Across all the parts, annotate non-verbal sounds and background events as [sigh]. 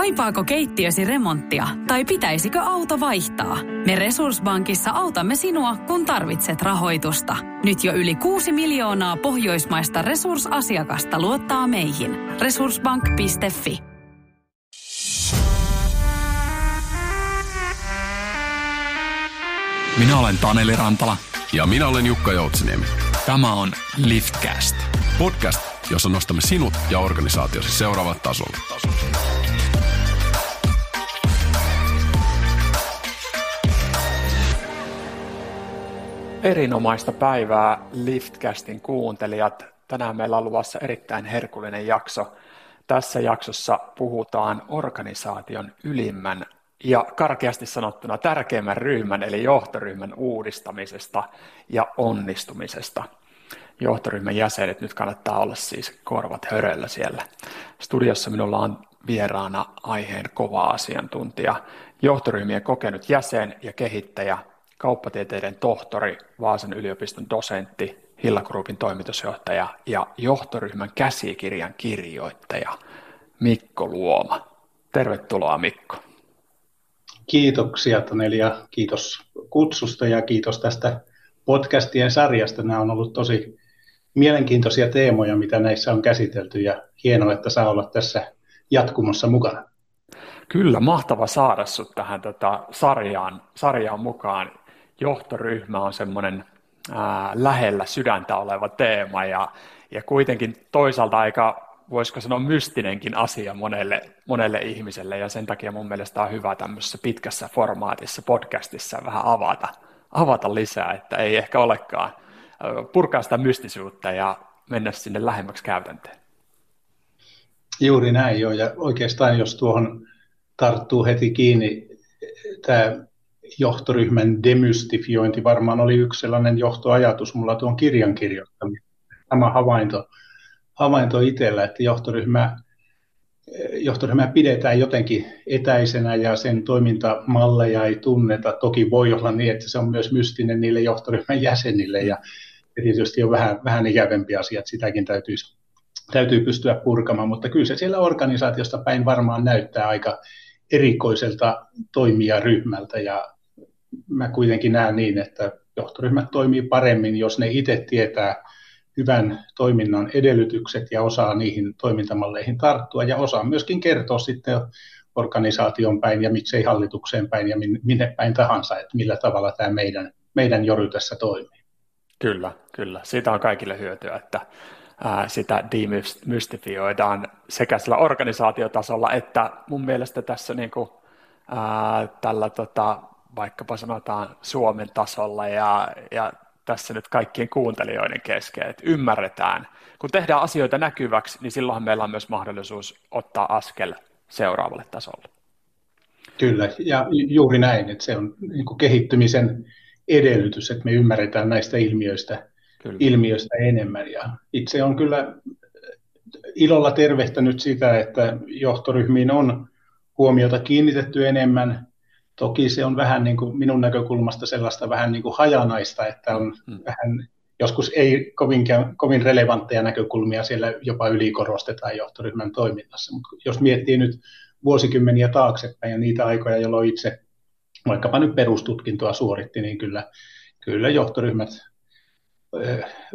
Kaipaako keittiösi remonttia tai pitäisikö auto vaihtaa? Me Resurssbankissa autamme sinua, kun tarvitset rahoitusta. Nyt jo yli 6 miljoonaa pohjoismaista resursasiakasta luottaa meihin. Resurssbank.fi Minä olen Taneli Rantala. Ja minä olen Jukka Joutsiniemi. Tämä on Liftcast. Podcast, jossa nostamme sinut ja organisaatiosi seuraavalle tasolle. Erinomaista päivää Liftcastin kuuntelijat. Tänään meillä on luvassa erittäin herkullinen jakso. Tässä jaksossa puhutaan organisaation ylimmän ja karkeasti sanottuna tärkeimmän ryhmän eli johtoryhmän uudistamisesta ja onnistumisesta. Johtoryhmän jäsenet, nyt kannattaa olla siis korvat höröllä siellä. Studiossa minulla on vieraana aiheen kova asiantuntija, johtoryhmien kokenut jäsen ja kehittäjä kauppatieteiden tohtori, Vaasan yliopiston dosentti, Hilla Groupin toimitusjohtaja ja johtoryhmän käsikirjan kirjoittaja Mikko Luoma. Tervetuloa Mikko. Kiitoksia Taneli ja kiitos kutsusta ja kiitos tästä podcastien sarjasta. Nämä on ollut tosi mielenkiintoisia teemoja, mitä näissä on käsitelty ja hienoa, että saa olla tässä jatkumossa mukana. Kyllä, mahtava saada sinut tähän tota, sarjaan, sarjaan mukaan johtoryhmä on semmoinen lähellä sydäntä oleva teema ja, ja kuitenkin toisaalta aika, voisiko sanoa, mystinenkin asia monelle, monelle ihmiselle ja sen takia mun mielestä on hyvä tämmöisessä pitkässä formaatissa, podcastissa vähän avata, avata lisää, että ei ehkä olekaan purkaa sitä mystisyyttä ja mennä sinne lähemmäksi käytäntöön. Juuri näin joo, ja oikeastaan jos tuohon tarttuu heti kiinni tämä johtoryhmän demystifiointi varmaan oli yksi sellainen johtoajatus mulla tuon kirjan kirjoittaminen. Tämä havainto, havainto itsellä, että johtoryhmä, johtoryhmä pidetään jotenkin etäisenä ja sen toimintamalleja ei tunneta. Toki voi olla niin, että se on myös mystinen niille johtoryhmän jäsenille ja tietysti on vähän, vähän ikävempi asia, että sitäkin täytyy, täytyy pystyä purkamaan, mutta kyllä se siellä organisaatiosta päin varmaan näyttää aika erikoiselta toimijaryhmältä ja mä kuitenkin näen niin, että johtoryhmät toimii paremmin, jos ne itse tietää hyvän toiminnan edellytykset ja osaa niihin toimintamalleihin tarttua ja osaa myöskin kertoa sitten organisaation päin ja miksei hallitukseen päin ja minne päin tahansa, että millä tavalla tämä meidän, meidän jory tässä toimii. Kyllä, kyllä. Siitä on kaikille hyötyä, että sitä demystifioidaan sekä sillä organisaatiotasolla että mun mielestä tässä niin kuin, ää, tällä tota, vaikkapa sanotaan Suomen tasolla ja, ja tässä nyt kaikkien kuuntelijoiden kesken, että ymmärretään. Kun tehdään asioita näkyväksi, niin silloinhan meillä on myös mahdollisuus ottaa askel seuraavalle tasolle. Kyllä, ja juuri näin, että se on niin kehittymisen edellytys, että me ymmärretään näistä ilmiöistä, kyllä. ilmiöistä enemmän. Ja itse on kyllä ilolla tervehtänyt sitä, että johtoryhmiin on huomiota kiinnitetty enemmän, Toki se on vähän niin kuin minun näkökulmasta sellaista vähän niin kuin hajanaista, että on hmm. vähän joskus ei kovinkään, kovin relevantteja näkökulmia siellä jopa ylikorostetaan johtoryhmän toiminnassa. Mutta jos miettii nyt vuosikymmeniä taaksepäin ja niitä aikoja, jolloin itse vaikkapa nyt perustutkintoa suoritti, niin kyllä, kyllä johtoryhmät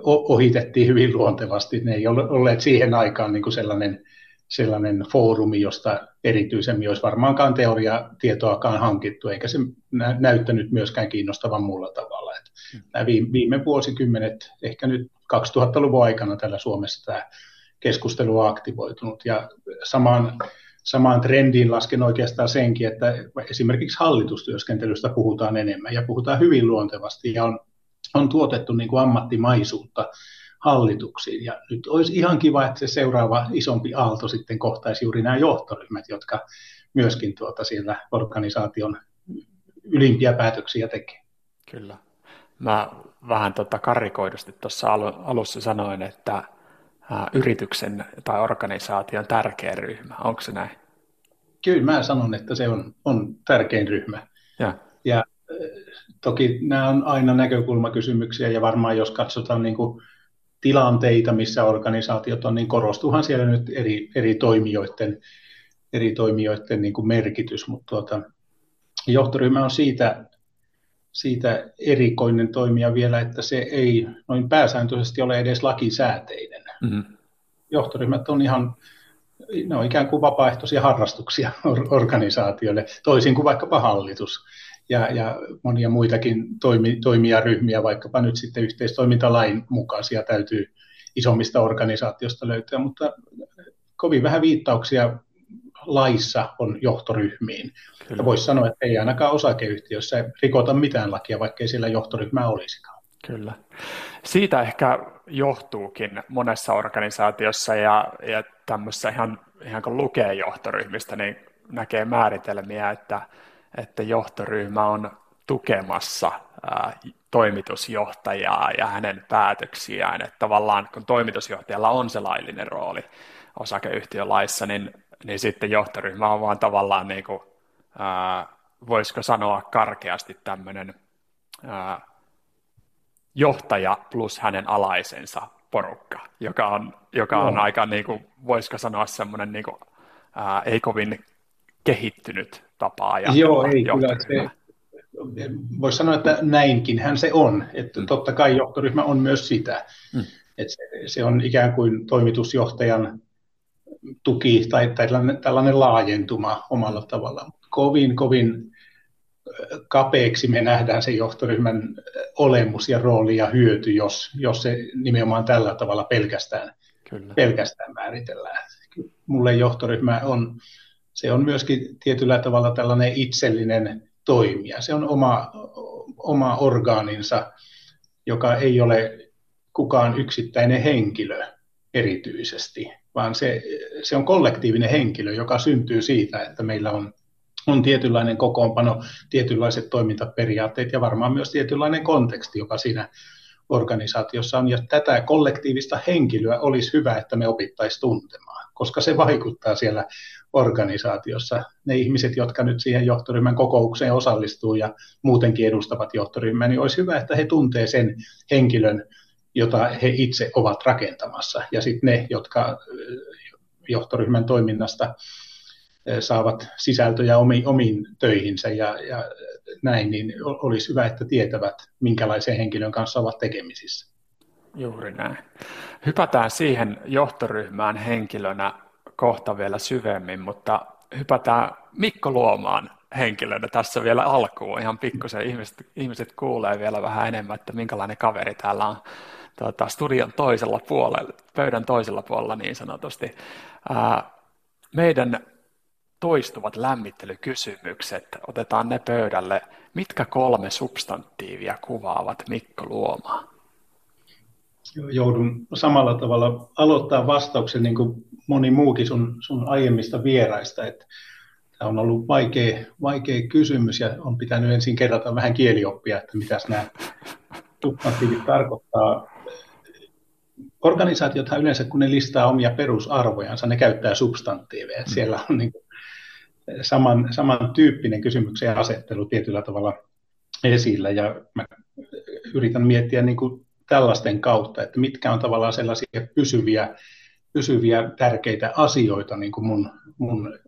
ohitettiin hyvin luontevasti. Ne ei ole olleet siihen aikaan niin kuin sellainen sellainen foorumi, josta erityisemmin olisi varmaankaan teoriatietoakaan hankittu, eikä se näyttänyt myöskään kiinnostavan muulla tavalla. Että mm. nämä viime vuosikymmenet, ehkä nyt 2000-luvun aikana täällä Suomessa tämä keskustelu on aktivoitunut, ja samaan, samaan trendiin lasken oikeastaan senkin, että esimerkiksi hallitustyöskentelystä puhutaan enemmän, ja puhutaan hyvin luontevasti, ja on, on tuotettu niin kuin ammattimaisuutta hallituksiin. Ja nyt olisi ihan kiva, että se seuraava isompi aalto sitten kohtaisi juuri nämä johtoryhmät, jotka myöskin tuota siellä organisaation ylimpiä päätöksiä tekee. Kyllä. Mä vähän tota karikoidusti tuossa alussa sanoin, että yrityksen tai organisaation tärkeä ryhmä. Onko se näin? Kyllä mä sanon, että se on, on tärkein ryhmä. Ja, ja toki nämä on aina näkökulmakysymyksiä ja varmaan jos katsotaan niin kuin tilanteita, missä organisaatiot on, niin korostuhan siellä nyt eri, eri toimijoiden eri toimijoiden niin kuin merkitys, mutta tuota, johtoryhmä on siitä, siitä erikoinen toimija vielä, että se ei noin pääsääntöisesti ole edes lakisääteinen. Mm-hmm. Johtoryhmät on ihan ne on ikään kuin vapaaehtoisia harrastuksia [laughs] organisaatioille, toisin kuin vaikkapa hallitus ja, ja monia muitakin toimi, toimijaryhmiä, vaikkapa nyt sitten yhteistoimintalain mukaisia täytyy isommista organisaatiosta löytyä, mutta kovin vähän viittauksia laissa on johtoryhmiin. Voisi sanoa, että ei ainakaan osakeyhtiössä rikota mitään lakia, vaikkei siellä johtoryhmää olisikaan. Kyllä. Siitä ehkä johtuukin monessa organisaatiossa ja, ja tämmöisessä ihan, ihan kun lukee johtoryhmistä, niin näkee määritelmiä, että, että johtoryhmä on tukemassa toimitusjohtajaa ja hänen päätöksiään. Että tavallaan kun toimitusjohtajalla on se laillinen rooli osakeyhtiölaissa, niin, niin sitten johtoryhmä on vaan tavallaan niin kuin, ää, voisiko sanoa karkeasti tämmöinen ää, johtaja plus hänen alaisensa porukka, joka on, joka on aika, niin kuin, voisiko sanoa semmoinen niin kuin, ää, ei kovin kehittynyt tapa Joo, ei kyllä. Se, voisi sanoa, että näinkin hän se on. Että mm. Totta kai johtoryhmä on myös sitä. Mm. Että se, se on ikään kuin toimitusjohtajan tuki tai tällainen, tällainen laajentuma omalla tavallaan. Kovin, kovin kapeaksi me nähdään se johtoryhmän olemus ja rooli ja hyöty, jos, jos se nimenomaan tällä tavalla pelkästään, Kyllä. pelkästään määritellään. Mulle johtoryhmä on, se on myöskin tietyllä tavalla tällainen itsellinen toimija. Se on oma, oma orgaaninsa, joka ei ole kukaan yksittäinen henkilö erityisesti, vaan se, se on kollektiivinen henkilö, joka syntyy siitä, että meillä on on tietynlainen kokoonpano, tietynlaiset toimintaperiaatteet ja varmaan myös tietynlainen konteksti, joka siinä organisaatiossa on. Ja tätä kollektiivista henkilöä olisi hyvä, että me opittaisiin tuntemaan, koska se vaikuttaa siellä organisaatiossa. Ne ihmiset, jotka nyt siihen johtoryhmän kokoukseen osallistuu ja muutenkin edustavat johtoryhmää, niin olisi hyvä, että he tuntee sen henkilön, jota he itse ovat rakentamassa. Ja sitten ne, jotka johtoryhmän toiminnasta saavat sisältöjä omiin, omiin töihinsä ja, ja näin, niin olisi hyvä, että tietävät, minkälaisen henkilön kanssa ovat tekemisissä. Juuri näin. Hypätään siihen johtoryhmään henkilönä kohta vielä syvemmin, mutta hypätään Mikko Luomaan henkilönä tässä vielä alkuun. Ihan pikkusen ihmiset, ihmiset kuulee vielä vähän enemmän, että minkälainen kaveri täällä on tuota, studion toisella puolella, pöydän toisella puolella niin sanotusti. Ää, meidän toistuvat lämmittelykysymykset, otetaan ne pöydälle. Mitkä kolme substantiivia kuvaavat Mikko Luomaa? Joudun samalla tavalla aloittaa vastauksen niin kuin moni muukin sun, sun aiemmista vieraista. Että tämä on ollut vaikea, vaikea kysymys ja on pitänyt ensin kerrata vähän kielioppia, että mitä nämä substantiivit tarkoittaa. Organisaatiothan yleensä, kun ne listaa omia perusarvojansa, ne käyttää substantiiveja. Mm. Siellä on niin saman, samantyyppinen kysymyksen asettelu tietyllä tavalla esillä ja mä yritän miettiä niin kuin tällaisten kautta, että mitkä on tavallaan sellaisia pysyviä, pysyviä tärkeitä asioita niin kuin mun, mun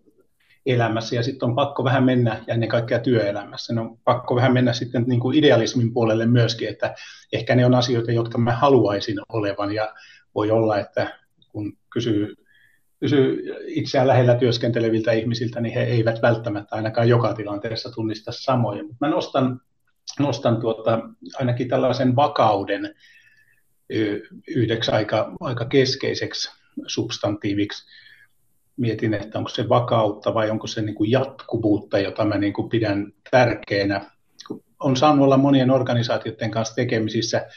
elämässä ja sitten on pakko vähän mennä, ja ennen kaikkea työelämässä, ne on pakko vähän mennä sitten niin kuin idealismin puolelle myöskin, että ehkä ne on asioita, jotka mä haluaisin olevan ja voi olla, että kun kysyy kysyy itseään lähellä työskenteleviltä ihmisiltä, niin he eivät välttämättä ainakaan joka tilanteessa tunnista samoja. Mutta mä nostan, nostan tuota, ainakin tällaisen vakauden yhdeksi aika, aika keskeiseksi substantiiviksi. Mietin, että onko se vakautta vai onko se niin kuin jatkuvuutta, jota mä niin kuin pidän tärkeänä. On saanut olla monien organisaatioiden kanssa tekemisissä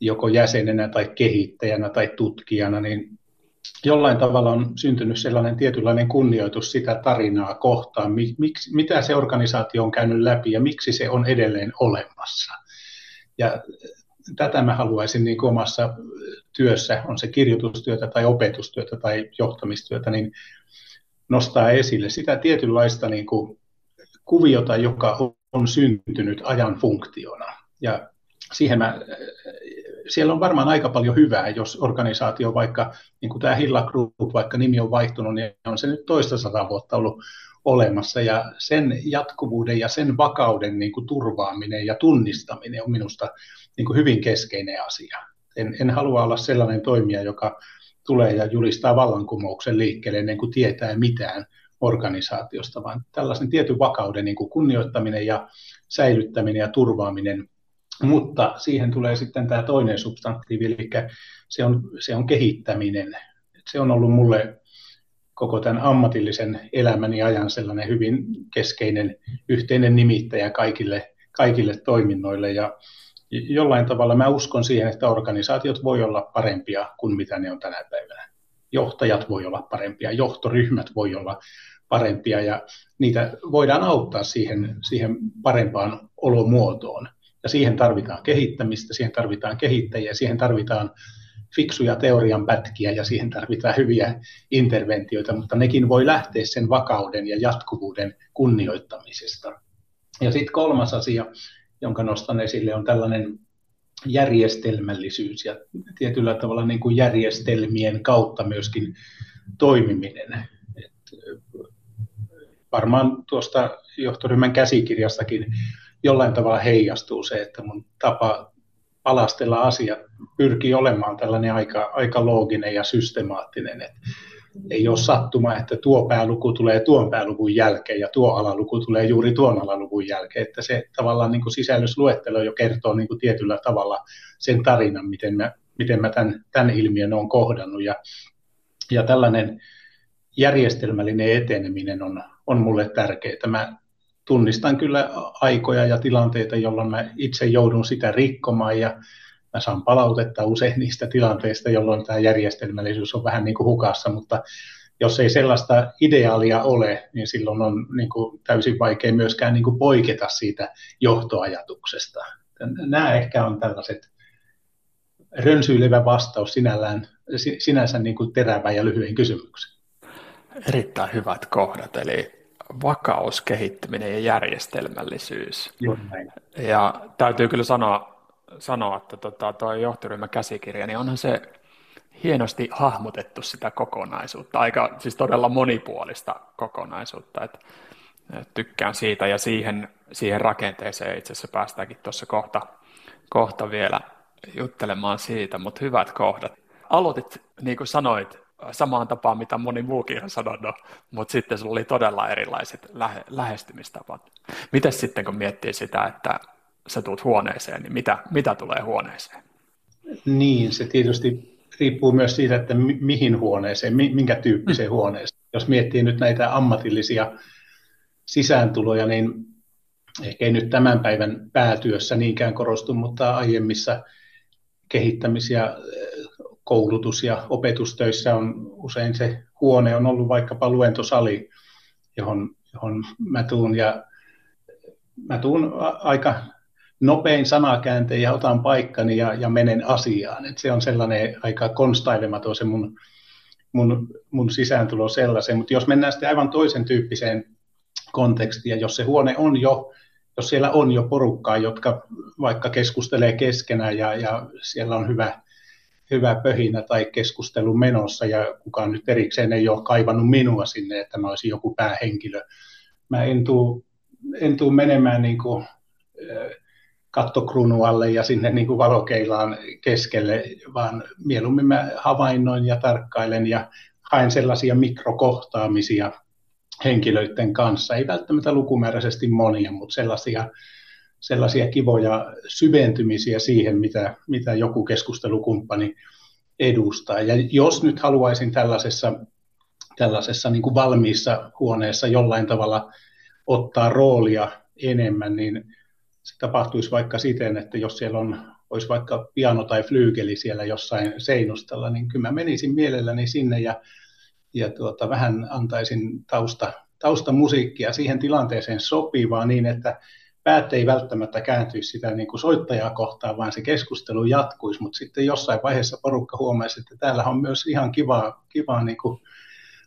joko jäsenenä tai kehittäjänä tai tutkijana, niin jollain tavalla on syntynyt sellainen tietynlainen kunnioitus sitä tarinaa kohtaan, miksi, mitä se organisaatio on käynyt läpi ja miksi se on edelleen olemassa. Ja tätä mä haluaisin niin omassa työssä, on se kirjoitustyötä tai opetustyötä tai johtamistyötä, niin nostaa esille sitä tietynlaista niin kuin kuviota, joka on syntynyt ajan funktiona. Ja siihen mä, siellä on varmaan aika paljon hyvää, jos organisaatio vaikka, niin kuin tämä Hilla Group, vaikka nimi on vaihtunut, niin on se nyt toista sata vuotta ollut olemassa ja sen jatkuvuuden ja sen vakauden niin kuin turvaaminen ja tunnistaminen on minusta niin kuin hyvin keskeinen asia. En, en halua olla sellainen toimija, joka tulee ja julistaa vallankumouksen liikkeelle ennen kuin tietää mitään organisaatiosta, vaan tällaisen tietyn vakauden niin kuin kunnioittaminen ja säilyttäminen ja turvaaminen. Mutta siihen tulee sitten tämä toinen substantiivi, eli se on, se on kehittäminen. Se on ollut mulle koko tämän ammatillisen elämäni ajan sellainen hyvin keskeinen yhteinen nimittäjä kaikille, kaikille toiminnoille. Ja jollain tavalla mä uskon siihen, että organisaatiot voi olla parempia kuin mitä ne on tänä päivänä. Johtajat voi olla parempia, johtoryhmät voi olla parempia ja niitä voidaan auttaa siihen, siihen parempaan olomuotoon. Ja siihen tarvitaan kehittämistä, siihen tarvitaan kehittäjiä, siihen tarvitaan fiksuja teorian pätkiä ja siihen tarvitaan hyviä interventioita, mutta nekin voi lähteä sen vakauden ja jatkuvuuden kunnioittamisesta. Ja sitten kolmas asia, jonka nostan esille, on tällainen järjestelmällisyys ja tietyllä tavalla niin kuin järjestelmien kautta myöskin toimiminen. Et varmaan tuosta johtoryhmän käsikirjastakin jollain tavalla heijastuu se, että mun tapa palastella asiat pyrkii olemaan tällainen aika, aika looginen ja systemaattinen. Et ei ole sattuma, että tuo pääluku tulee tuon pääluvun jälkeen ja tuo alaluku tulee juuri tuon alaluvun jälkeen. Että se tavallaan niin kuin sisällysluettelo jo kertoo niin kuin tietyllä tavalla sen tarinan, miten mä, miten mä tämän, tämän ilmiön olen kohdannut. Ja, ja tällainen järjestelmällinen eteneminen on, on mulle tärkeää. Mä tunnistan kyllä aikoja ja tilanteita, jolloin mä itse joudun sitä rikkomaan ja mä saan palautetta usein niistä tilanteista, jolloin tämä järjestelmällisyys on vähän niin kuin hukassa, mutta jos ei sellaista ideaalia ole, niin silloin on niin kuin täysin vaikea myöskään niin kuin poiketa siitä johtoajatuksesta. Nämä ehkä on tällaiset rönsyilevä vastaus sinällään, sinänsä niin kuin terävä ja lyhyen kysymyksen. Erittäin hyvät kohdat, eli vakaus, kehittyminen ja järjestelmällisyys. Ja täytyy kyllä sanoa, sanoa että tota, tuo johtoryhmän käsikirja, niin onhan se hienosti hahmotettu sitä kokonaisuutta, aika siis todella monipuolista kokonaisuutta, että tykkään siitä ja siihen, siihen rakenteeseen itse asiassa päästäänkin tuossa kohta, kohta vielä juttelemaan siitä, mutta hyvät kohdat. Aloitit, niin kuin sanoit, samaan tapaan, mitä moni muukin on sanonut, mutta sitten sulla oli todella erilaiset lähe, lähestymistapat. Miten sitten, kun miettii sitä, että sä tulet huoneeseen, niin mitä, mitä tulee huoneeseen? Niin, se tietysti riippuu myös siitä, että mi- mihin huoneeseen, minkä tyyppiseen hmm. huoneeseen. Jos miettii nyt näitä ammatillisia sisääntuloja, niin ehkä ei nyt tämän päivän päätyössä niinkään korostu, mutta aiemmissa kehittämis- ja koulutus- ja opetustöissä on usein se huone on ollut vaikkapa luentosali, johon, johon mä tuun ja mä tuun aika nopein sanakääntein ja otan paikkani ja, ja menen asiaan. Et se on sellainen aika konstailematon se mun, mun, mun sisääntulo sellaisen, mutta jos mennään sitten aivan toisen tyyppiseen kontekstiin, ja jos se huone on jo, jos siellä on jo porukkaa, jotka vaikka keskustelee keskenään ja, ja siellä on hyvä, hyvä pöhinä tai keskustelu menossa ja kukaan nyt erikseen ei ole kaivannut minua sinne, että mä olisin joku päähenkilö. Mä en tuu, en menemään niin kuin, kattokruunualle ja sinne niin kuin valokeilaan keskelle, vaan mieluummin mä havainnoin ja tarkkailen ja haen sellaisia mikrokohtaamisia henkilöiden kanssa. Ei välttämättä lukumääräisesti monia, mutta sellaisia sellaisia kivoja syventymisiä siihen, mitä, mitä joku keskustelukumppani edustaa. Ja jos nyt haluaisin tällaisessa, tällaisessa niin kuin valmiissa huoneessa jollain tavalla ottaa roolia enemmän, niin se tapahtuisi vaikka siten, että jos siellä on, olisi vaikka piano tai flyykeli siellä jossain seinustalla, niin kyllä mä menisin mielelläni sinne ja, ja tuota, vähän antaisin tausta, taustamusiikkia siihen tilanteeseen sopivaa niin, että päät ei välttämättä kääntyisi sitä niin kuin soittajaa kohtaan, vaan se keskustelu jatkuisi, mutta sitten jossain vaiheessa porukka huomaisi, että täällä on myös ihan kivaa, kivaa niin kuin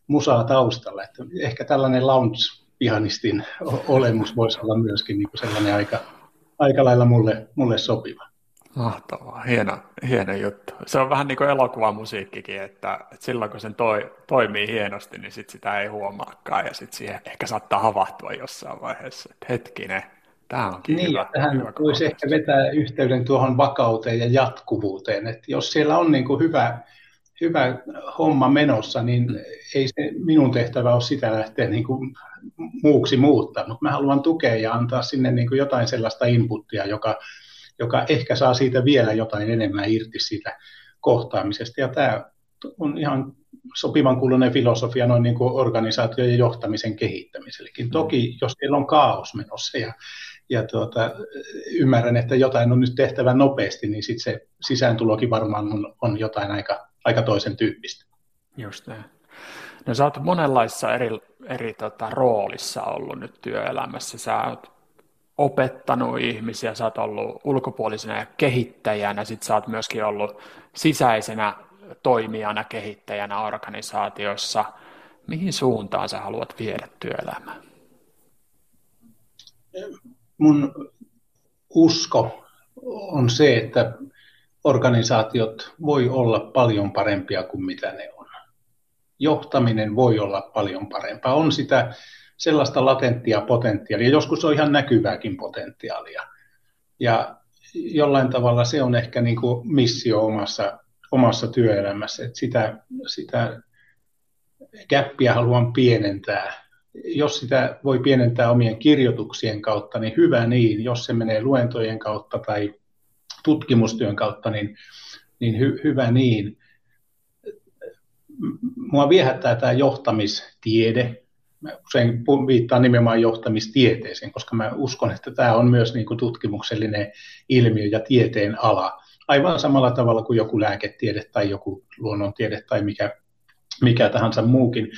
musaa taustalla. Että ehkä tällainen lounge-pianistin olemus voisi olla myöskin niin kuin sellainen aika, aika lailla mulle, mulle sopiva. Mahtavaa, hieno, hieno juttu. Se on vähän niin kuin elokuvamusiikkikin, että, että silloin kun sen toi, toimii hienosti, niin sit sitä ei huomaakaan ja sitten siihen ehkä saattaa havahtua jossain vaiheessa, että hetkinen, tämä onkin niin, hyvä. Tähän hyvä voisi ehkä vetää yhteyden tuohon vakauteen ja jatkuvuuteen, että jos siellä on niin kuin hyvä, hyvä homma menossa, niin mm. ei se minun tehtävä ole sitä lähteä niin kuin muuksi muuttaa, mutta mä haluan tukea ja antaa sinne niin kuin jotain sellaista inputtia, joka joka ehkä saa siitä vielä jotain enemmän irti siitä kohtaamisesta. Ja tämä on ihan sopivan kuulunen filosofia noin niin kuin organisaation ja johtamisen kehittämisellekin. Mm. Toki, jos teillä on kaos menossa ja, ja tuota, ymmärrän, että jotain on nyt tehtävä nopeasti, niin sitten se sisääntulokin varmaan on, on jotain aika, aika toisen tyyppistä. Just näin. No sä oot monenlaissa eri, eri tota, roolissa ollut nyt työelämässä. Sä oot opettanut ihmisiä, sä oot ollut ulkopuolisena kehittäjänä, sit sä oot myöskin ollut sisäisenä toimijana, kehittäjänä organisaatiossa. Mihin suuntaan sä haluat viedä työelämää? Mun usko on se, että organisaatiot voi olla paljon parempia kuin mitä ne on. Johtaminen voi olla paljon parempaa. On sitä sellaista latenttia potentiaalia, joskus on ihan näkyvääkin potentiaalia. Ja jollain tavalla se on ehkä niin kuin missio omassa, omassa työelämässä, että sitä, sitä käppiä haluan pienentää. Jos sitä voi pienentää omien kirjoituksien kautta, niin hyvä niin. Jos se menee luentojen kautta tai tutkimustyön kautta, niin, niin hy, hyvä niin. Mua viehättää tämä johtamistiede, mä usein viittaan nimenomaan johtamistieteeseen, koska mä uskon, että tämä on myös niin kuin tutkimuksellinen ilmiö ja tieteen ala. Aivan samalla tavalla kuin joku lääketiede tai joku luonnontiede tai mikä, mikä tahansa muukin.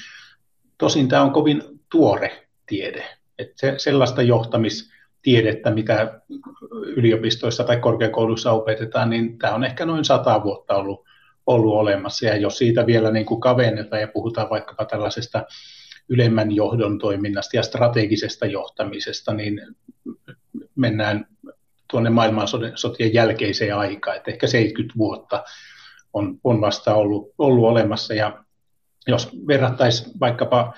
Tosin tämä on kovin tuore tiede. Että se, sellaista johtamistiedettä, mitä yliopistoissa tai korkeakouluissa opetetaan, niin tämä on ehkä noin sata vuotta ollut, ollut olemassa. Ja jos siitä vielä niin kuin kavennetaan ja puhutaan vaikkapa tällaisesta ylemmän johdon toiminnasta ja strategisesta johtamisesta, niin mennään tuonne maailmansotien jälkeiseen aikaan, että ehkä 70 vuotta on, on vasta ollut, ollut olemassa. Ja jos verrattaisiin vaikkapa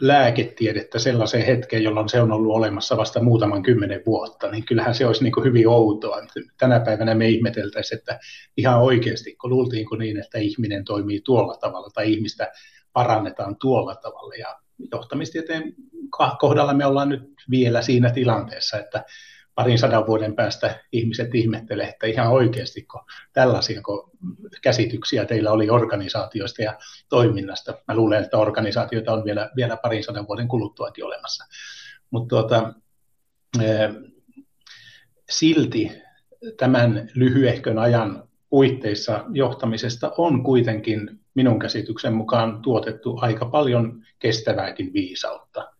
lääketiedettä sellaiseen hetkeen, jolloin se on ollut olemassa vasta muutaman kymmenen vuotta, niin kyllähän se olisi niin kuin hyvin outoa. Tänä päivänä me ihmeteltäisiin, että ihan oikeasti, kun luultiinko niin, että ihminen toimii tuolla tavalla tai ihmistä parannetaan tuolla tavalla. Ja johtamistieteen kohdalla me ollaan nyt vielä siinä tilanteessa, että parin sadan vuoden päästä ihmiset ihmettelee, että ihan oikeasti, kun tällaisia kun käsityksiä teillä oli organisaatioista ja toiminnasta. Mä luulen, että organisaatioita on vielä, vielä parin sadan vuoden kuluttuakin olemassa. Mutta tuota, silti tämän lyhyehkön ajan puitteissa johtamisesta on kuitenkin minun käsityksen mukaan tuotettu aika paljon kestävääkin viisautta.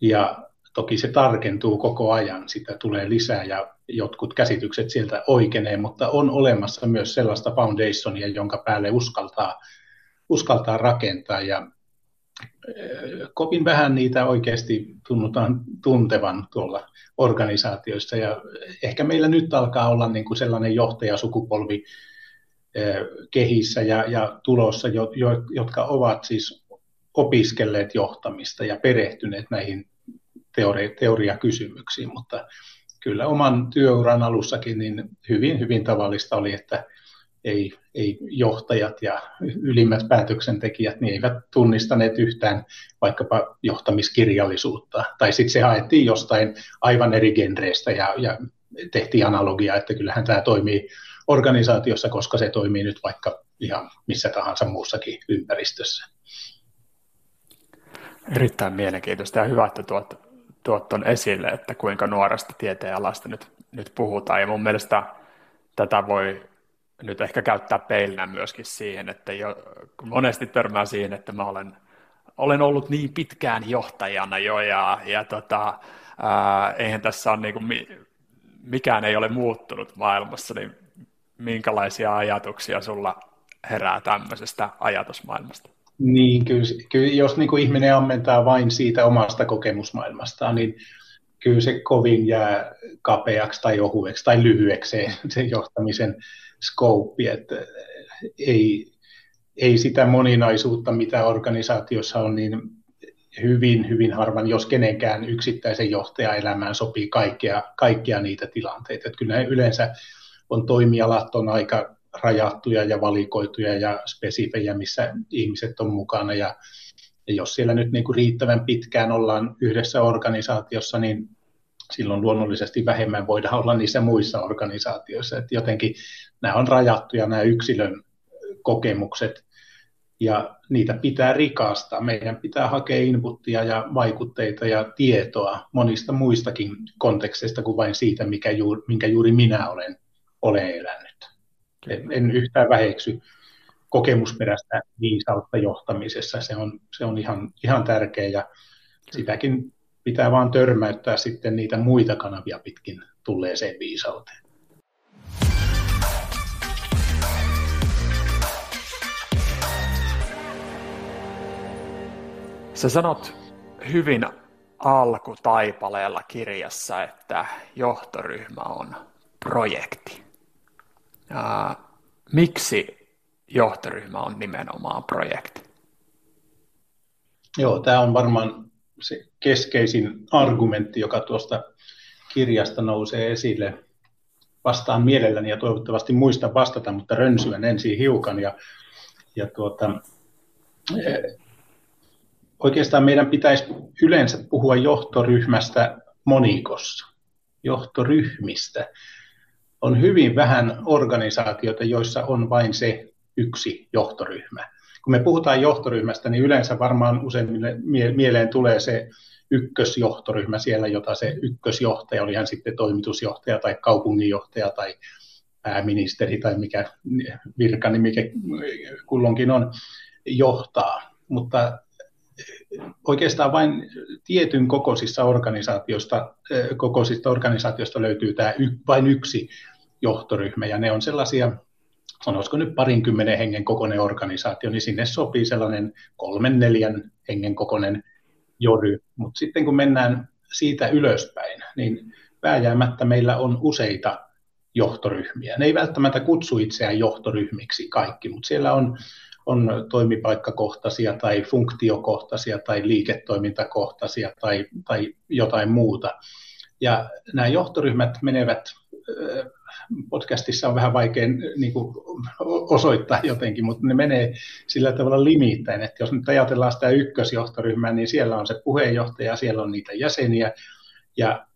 Ja toki se tarkentuu koko ajan, sitä tulee lisää ja jotkut käsitykset sieltä oikeenee, mutta on olemassa myös sellaista foundationia, jonka päälle uskaltaa, uskaltaa rakentaa ja kovin vähän niitä oikeasti tunnutaan tuntevan tuolla organisaatioissa ja ehkä meillä nyt alkaa olla niin kuin sellainen johtajasukupolvi kehissä ja, ja tulossa, jo, jo, jotka ovat siis opiskelleet johtamista ja perehtyneet näihin teori, teoriakysymyksiin, mutta kyllä oman työuran alussakin niin hyvin, hyvin tavallista oli, että ei, ei johtajat ja ylimmät päätöksentekijät niin eivät tunnistaneet yhtään vaikkapa johtamiskirjallisuutta. Tai sitten se haettiin jostain aivan eri genreistä ja, ja tehtiin analogia, että kyllähän tämä toimii organisaatiossa, koska se toimii nyt vaikka ihan missä tahansa muussakin ympäristössä. Erittäin mielenkiintoista ja hyvä, että tuot, tuot on esille, että kuinka nuoresta tieteenalasta nyt, nyt puhutaan. Ja mun mielestä tätä voi nyt ehkä käyttää peilinä myöskin siihen, että jo, monesti törmää siihen, että mä olen, olen ollut niin pitkään johtajana jo ja, ja tota, ää, eihän tässä ole niin kuin, mikään ei ole muuttunut maailmassa, niin minkälaisia ajatuksia sulla herää tämmöisestä ajatusmaailmasta? Niin, kyllä, kyllä jos niin kuin ihminen ammentaa vain siitä omasta kokemusmaailmastaan, niin kyllä se kovin jää kapeaksi tai ohueksi tai lyhyeksi se, se johtamisen skouppi, että ei, ei sitä moninaisuutta, mitä organisaatiossa on, niin hyvin, hyvin harvan, jos kenenkään yksittäisen johtajan elämään sopii kaikkea, kaikkia niitä tilanteita. Että kyllä yleensä on toimialat on aika rajattuja ja valikoituja ja spesifejä, missä ihmiset on mukana. Ja, ja jos siellä nyt niin kuin riittävän pitkään ollaan yhdessä organisaatiossa, niin silloin luonnollisesti vähemmän voidaan olla niissä muissa organisaatioissa. Että jotenkin nämä on rajattuja nämä yksilön kokemukset ja niitä pitää rikastaa. Meidän pitää hakea inputtia ja vaikutteita ja tietoa monista muistakin konteksteista kuin vain siitä, mikä juuri, minkä juuri minä olen, olen elänyt. En, en yhtään väheksy kokemusperäistä viisautta johtamisessa. Se on, se on ihan, ihan tärkeä ja sitäkin pitää vaan törmäyttää sitten niitä muita kanavia pitkin tulleeseen viisauteen. Sä sanot hyvin alkutaipaleella kirjassa, että johtoryhmä on projekti. Miksi johtoryhmä on nimenomaan projekti? Joo, tämä on varmaan se keskeisin argumentti, joka tuosta kirjasta nousee esille. Vastaan mielelläni ja toivottavasti muista vastata, mutta rönsyen ensin hiukan. Ja, ja tuota, oikeastaan meidän pitäisi yleensä puhua johtoryhmästä monikossa, johtoryhmistä. On hyvin vähän organisaatioita, joissa on vain se yksi johtoryhmä. Kun me puhutaan johtoryhmästä, niin yleensä varmaan useimmille mieleen tulee se ykkösjohtoryhmä siellä, jota se ykkösjohtaja, oli hän sitten toimitusjohtaja tai kaupunginjohtaja tai pääministeri tai mikä virkani, mikä kulloinkin on, johtaa. Mutta oikeastaan vain tietyn kokoisissa organisaatioista, kokoisista organisaatioista löytyy tämä vain yksi johtoryhmä, ja ne on sellaisia, sanoisiko nyt parinkymmenen hengen kokoinen organisaatio, niin sinne sopii sellainen kolmen, neljän hengen kokoinen jory, mutta sitten kun mennään siitä ylöspäin, niin vääjäämättä meillä on useita johtoryhmiä. Ne ei välttämättä kutsu itseään johtoryhmiksi kaikki, mutta siellä on on toimipaikkakohtaisia tai funktiokohtaisia tai liiketoimintakohtaisia tai, tai jotain muuta. Ja nämä johtoryhmät menevät, podcastissa on vähän vaikea niin kuin osoittaa jotenkin, mutta ne menee sillä tavalla limittäin, että jos nyt ajatellaan sitä ykkösjohtoryhmää, niin siellä on se puheenjohtaja, siellä on niitä jäseniä, ja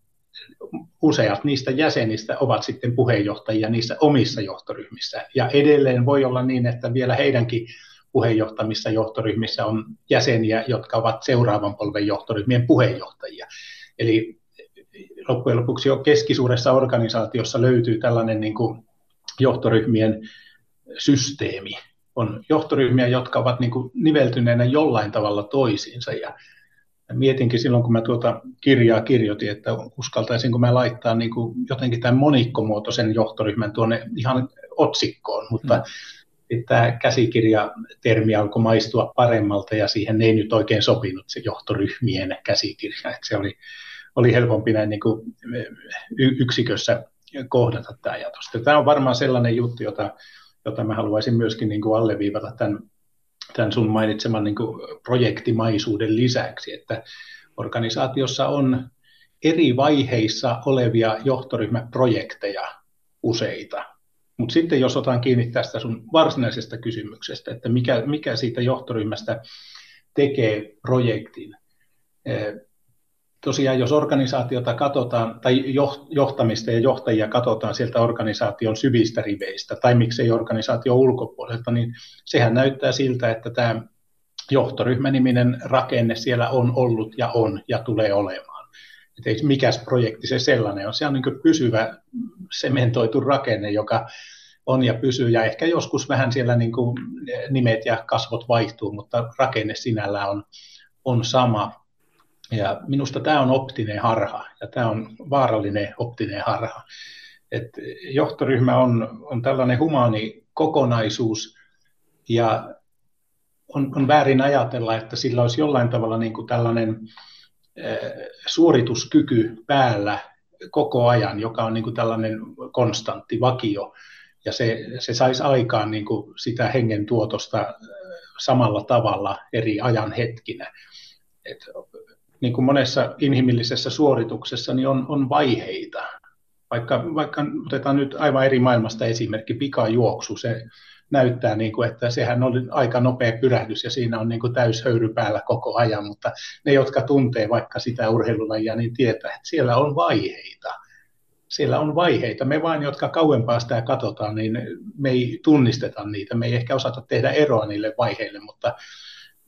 useat niistä jäsenistä ovat sitten puheenjohtajia niissä omissa johtoryhmissä. Ja edelleen voi olla niin, että vielä heidänkin puheenjohtamissa johtoryhmissä on jäseniä, jotka ovat seuraavan polven johtoryhmien puheenjohtajia. Eli loppujen lopuksi jo keskisuuressa organisaatiossa löytyy tällainen niin kuin johtoryhmien systeemi. On johtoryhmiä, jotka ovat niin kuin niveltyneenä jollain tavalla toisiinsa ja mietinkin silloin, kun mä tuota kirjaa kirjoitin, että uskaltaisinko mä laittaa niin kuin jotenkin tämän monikkomuotoisen johtoryhmän tuonne ihan otsikkoon, mutta mm. tämä käsikirjatermi alkoi maistua paremmalta ja siihen ei nyt oikein sopinut se johtoryhmien käsikirja. Että se oli, oli helpompi näin niin kuin yksikössä kohdata tämä ajatus. Tämä on varmaan sellainen juttu, jota, jota mä haluaisin myöskin niin kuin alleviivata tämän tämän sun mainitseman niin kuin projektimaisuuden lisäksi, että organisaatiossa on eri vaiheissa olevia johtoryhmäprojekteja useita. Mutta sitten jos otan kiinni tästä sun varsinaisesta kysymyksestä, että mikä, mikä siitä johtoryhmästä tekee projektin, tosiaan jos organisaatiota katsotaan, tai johtamista ja johtajia katsotaan sieltä organisaation syvistä riveistä, tai miksei organisaation ulkopuolelta, niin sehän näyttää siltä, että tämä johtoryhmäniminen rakenne siellä on ollut ja on ja tulee olemaan. Että mikäs projekti se sellainen on. Se on niin pysyvä sementoitu rakenne, joka on ja pysyy, ja ehkä joskus vähän siellä niin kuin nimet ja kasvot vaihtuu, mutta rakenne sinällä on, on sama. Ja minusta tämä on optinen harha ja tämä on vaarallinen optinen harha. Et johtoryhmä on, on tällainen humaani kokonaisuus ja on, on väärin ajatella, että sillä olisi jollain tavalla niin kuin tällainen suorituskyky päällä koko ajan, joka on niin kuin tällainen konstantti vakio, ja se, se saisi aikaan niin kuin sitä hengen tuotosta samalla tavalla eri ajan hetkinä. Et, niin kuin monessa inhimillisessä suorituksessa niin on, on vaiheita. Vaikka, vaikka otetaan nyt aivan eri maailmasta esimerkki, pikajuoksu, se näyttää, niin kuin, että sehän oli aika nopea pyrähdys ja siinä on niin kuin täyshöyry päällä koko ajan, mutta ne, jotka tuntee vaikka sitä urheilulajia, niin tietää, että siellä on vaiheita. Siellä on vaiheita. Me vain, jotka kauempaa sitä katsotaan, niin me ei tunnisteta niitä. Me ei ehkä osata tehdä eroa niille vaiheille, mutta,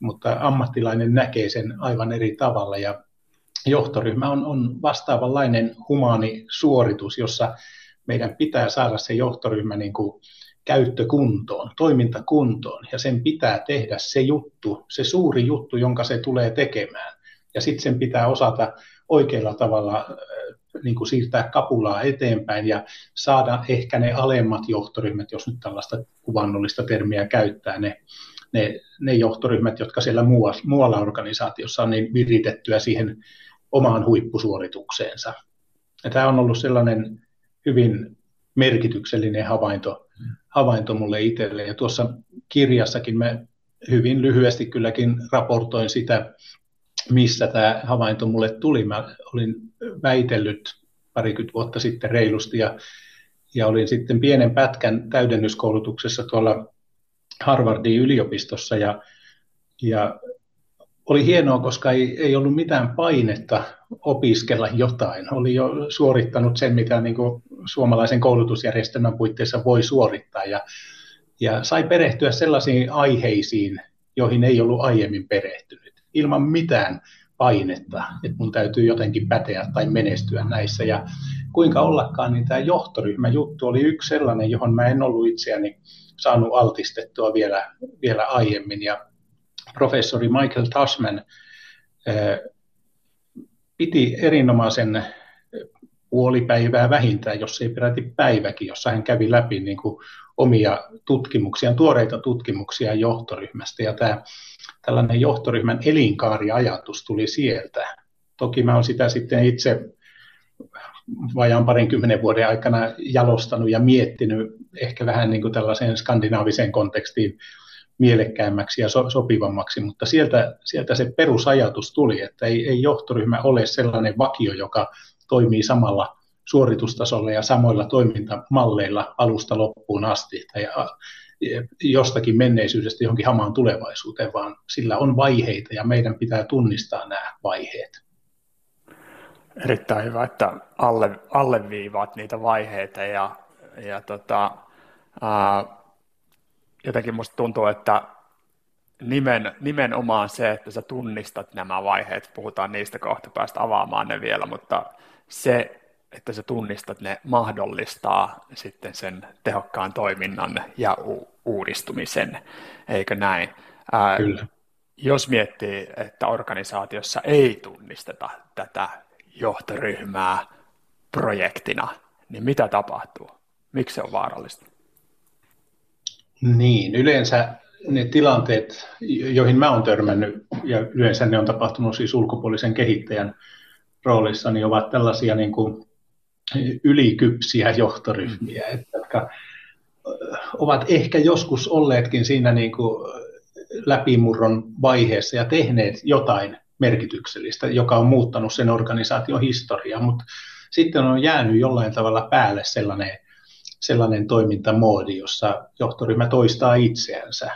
mutta ammattilainen näkee sen aivan eri tavalla. Ja johtoryhmä on, on vastaavanlainen humaani suoritus, jossa meidän pitää saada se johtoryhmä niin kuin käyttökuntoon, toimintakuntoon, ja sen pitää tehdä se juttu, se suuri juttu, jonka se tulee tekemään. Ja sitten sen pitää osata oikealla tavalla niin kuin siirtää kapulaa eteenpäin ja saada ehkä ne alemmat johtoryhmät, jos nyt tällaista kuvannollista termiä käyttää, ne, ne, ne johtoryhmät, jotka siellä muualla, muualla organisaatiossa on niin viritettyä siihen omaan huippusuoritukseensa. Ja tämä on ollut sellainen hyvin merkityksellinen havainto, havainto mulle itselle. Ja tuossa kirjassakin mä hyvin lyhyesti kylläkin raportoin sitä, missä tämä havainto mulle tuli. Mä olin väitellyt parikymmentä vuotta sitten reilusti ja, ja olin sitten pienen pätkän täydennyskoulutuksessa tuolla Harvardin yliopistossa ja, ja oli hienoa, koska ei, ei ollut mitään painetta opiskella jotain. Oli jo suorittanut sen, mitä niin kuin suomalaisen koulutusjärjestelmän puitteissa voi suorittaa ja, ja sai perehtyä sellaisiin aiheisiin, joihin ei ollut aiemmin perehtynyt, ilman mitään painetta, että mun täytyy jotenkin päteä tai menestyä näissä. Ja kuinka ollakaan, niin tämä johtoryhmäjuttu oli yksi sellainen, johon mä en ollut itseäni saanut altistettua vielä, vielä aiemmin. Ja professori Michael Tasman piti erinomaisen puoli päivää vähintään, jos ei peräti päiväkin, jossa hän kävi läpi niin kuin omia tutkimuksia, tuoreita tutkimuksia johtoryhmästä. Ja tämä tällainen johtoryhmän elinkaariajatus tuli sieltä. Toki mä olen sitä sitten itse vajaan parinkymmenen vuoden aikana jalostanut ja miettinyt ehkä vähän niin kuin tällaiseen skandinaaviseen kontekstiin mielekkäämmäksi ja so, sopivammaksi, mutta sieltä, sieltä se perusajatus tuli, että ei, ei johtoryhmä ole sellainen vakio, joka toimii samalla suoritustasolla ja samoilla toimintamalleilla alusta loppuun asti tai jostakin menneisyydestä johonkin hamaan tulevaisuuteen, vaan sillä on vaiheita ja meidän pitää tunnistaa nämä vaiheet. Erittäin hyvä, että alle, alleviivaat niitä vaiheita ja, ja tota, ää, jotenkin musta tuntuu, että nimen, nimenomaan se, että sä tunnistat nämä vaiheet, puhutaan niistä kohta päästä avaamaan ne vielä, mutta se, että sä tunnistat ne, mahdollistaa sitten sen tehokkaan toiminnan ja u- uudistumisen, eikö näin? Ää, Kyllä. Jos miettii, että organisaatiossa ei tunnisteta tätä johtoryhmää projektina, niin mitä tapahtuu? Miksi se on vaarallista? Niin, yleensä ne tilanteet, joihin mä oon törmännyt, ja yleensä ne on tapahtunut siis ulkopuolisen kehittäjän roolissa, niin ovat tällaisia niin kuin ylikypsiä johtoryhmiä, että, jotka ovat ehkä joskus olleetkin siinä niin kuin läpimurron vaiheessa ja tehneet jotain merkityksellistä, joka on muuttanut sen organisaation historiaa, mutta sitten on jäänyt jollain tavalla päälle sellainen sellainen toimintamoodi, jossa johtoryhmä toistaa itseänsä.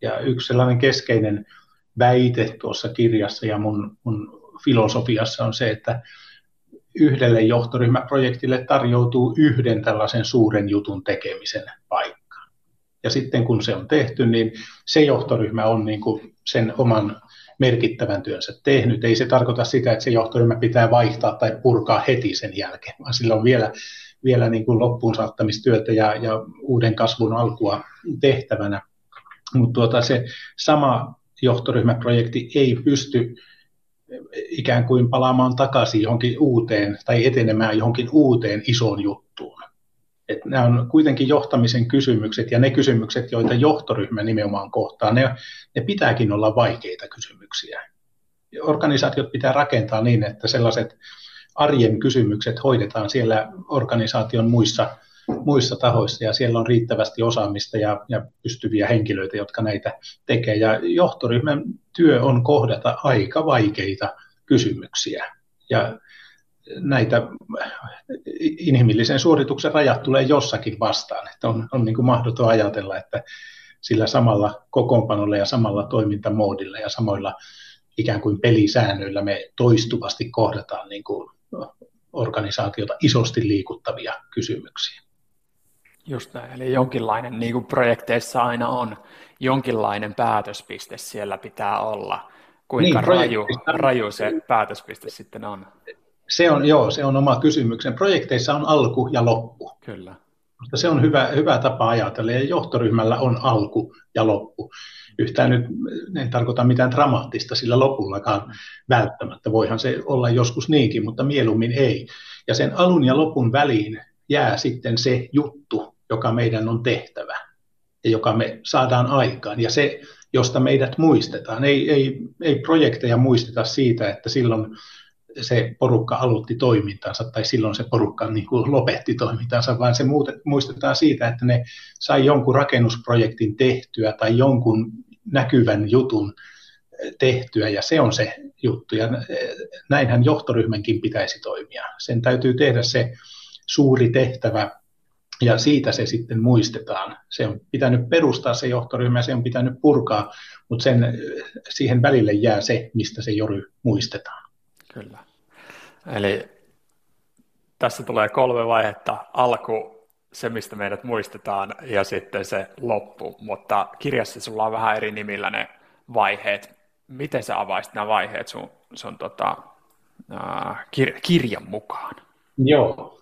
Ja yksi sellainen keskeinen väite tuossa kirjassa ja mun, mun filosofiassa on se, että yhdelle johtoryhmäprojektille tarjoutuu yhden tällaisen suuren jutun tekemisen paikka. Ja sitten kun se on tehty, niin se johtoryhmä on niin kuin sen oman merkittävän työnsä tehnyt. Ei se tarkoita sitä, että se johtoryhmä pitää vaihtaa tai purkaa heti sen jälkeen, vaan sillä on vielä vielä niin kuin loppuun saattamistyötä ja, ja uuden kasvun alkua tehtävänä. Mutta tuota, se sama johtoryhmäprojekti ei pysty ikään kuin palaamaan takaisin johonkin uuteen tai etenemään johonkin uuteen isoon juttuun. Et nämä on kuitenkin johtamisen kysymykset ja ne kysymykset, joita johtoryhmä nimenomaan kohtaa, ne, ne pitääkin olla vaikeita kysymyksiä. organisaatiot pitää rakentaa niin, että sellaiset arjen kysymykset hoidetaan siellä organisaation muissa, muissa tahoissa ja siellä on riittävästi osaamista ja, ja pystyviä henkilöitä, jotka näitä tekee. Ja johtoryhmän työ on kohdata aika vaikeita kysymyksiä. Ja näitä inhimillisen suorituksen rajat tulee jossakin vastaan. Että on, on niin kuin mahdoton ajatella, että sillä samalla kokoonpanolla ja samalla toimintamoodilla ja samoilla ikään kuin pelisäännöillä me toistuvasti kohdataan niin kuin organisaatiota isosti liikuttavia kysymyksiä. Just näin, eli jonkinlainen, niin kuin projekteissa aina on, jonkinlainen päätöspiste siellä pitää olla. Kuinka niin, raju, raju se päätöspiste sitten on? Se on, joo, se on oma kysymyksen. Projekteissa on alku ja loppu. Kyllä. Mutta se on hyvä, hyvä tapa ajatella, ja johtoryhmällä on alku ja loppu. Yhtään nyt en tarkoita mitään dramaattista sillä lopullakaan välttämättä. Voihan se olla joskus niinkin, mutta mieluummin ei. Ja sen alun ja lopun väliin jää sitten se juttu, joka meidän on tehtävä ja joka me saadaan aikaan. Ja se, josta meidät muistetaan. Ei, ei, ei projekteja muisteta siitä, että silloin se porukka aloitti toimintansa tai silloin se porukka niin kuin lopetti toimintansa, vaan se muistetaan siitä, että ne sai jonkun rakennusprojektin tehtyä tai jonkun näkyvän jutun tehtyä ja se on se juttu ja näinhän johtoryhmänkin pitäisi toimia. Sen täytyy tehdä se suuri tehtävä ja siitä se sitten muistetaan. Se on pitänyt perustaa se johtoryhmä, se on pitänyt purkaa, mutta sen, siihen välille jää se, mistä se jory muistetaan. Kyllä. Eli tässä tulee kolme vaihetta. Alku, se mistä meidät muistetaan, ja sitten se loppu. Mutta kirjassa sulla on vähän eri nimillä ne vaiheet. Miten sä avaisit nämä vaiheet sun, sun tota, äh, kir- kirjan mukaan? Joo,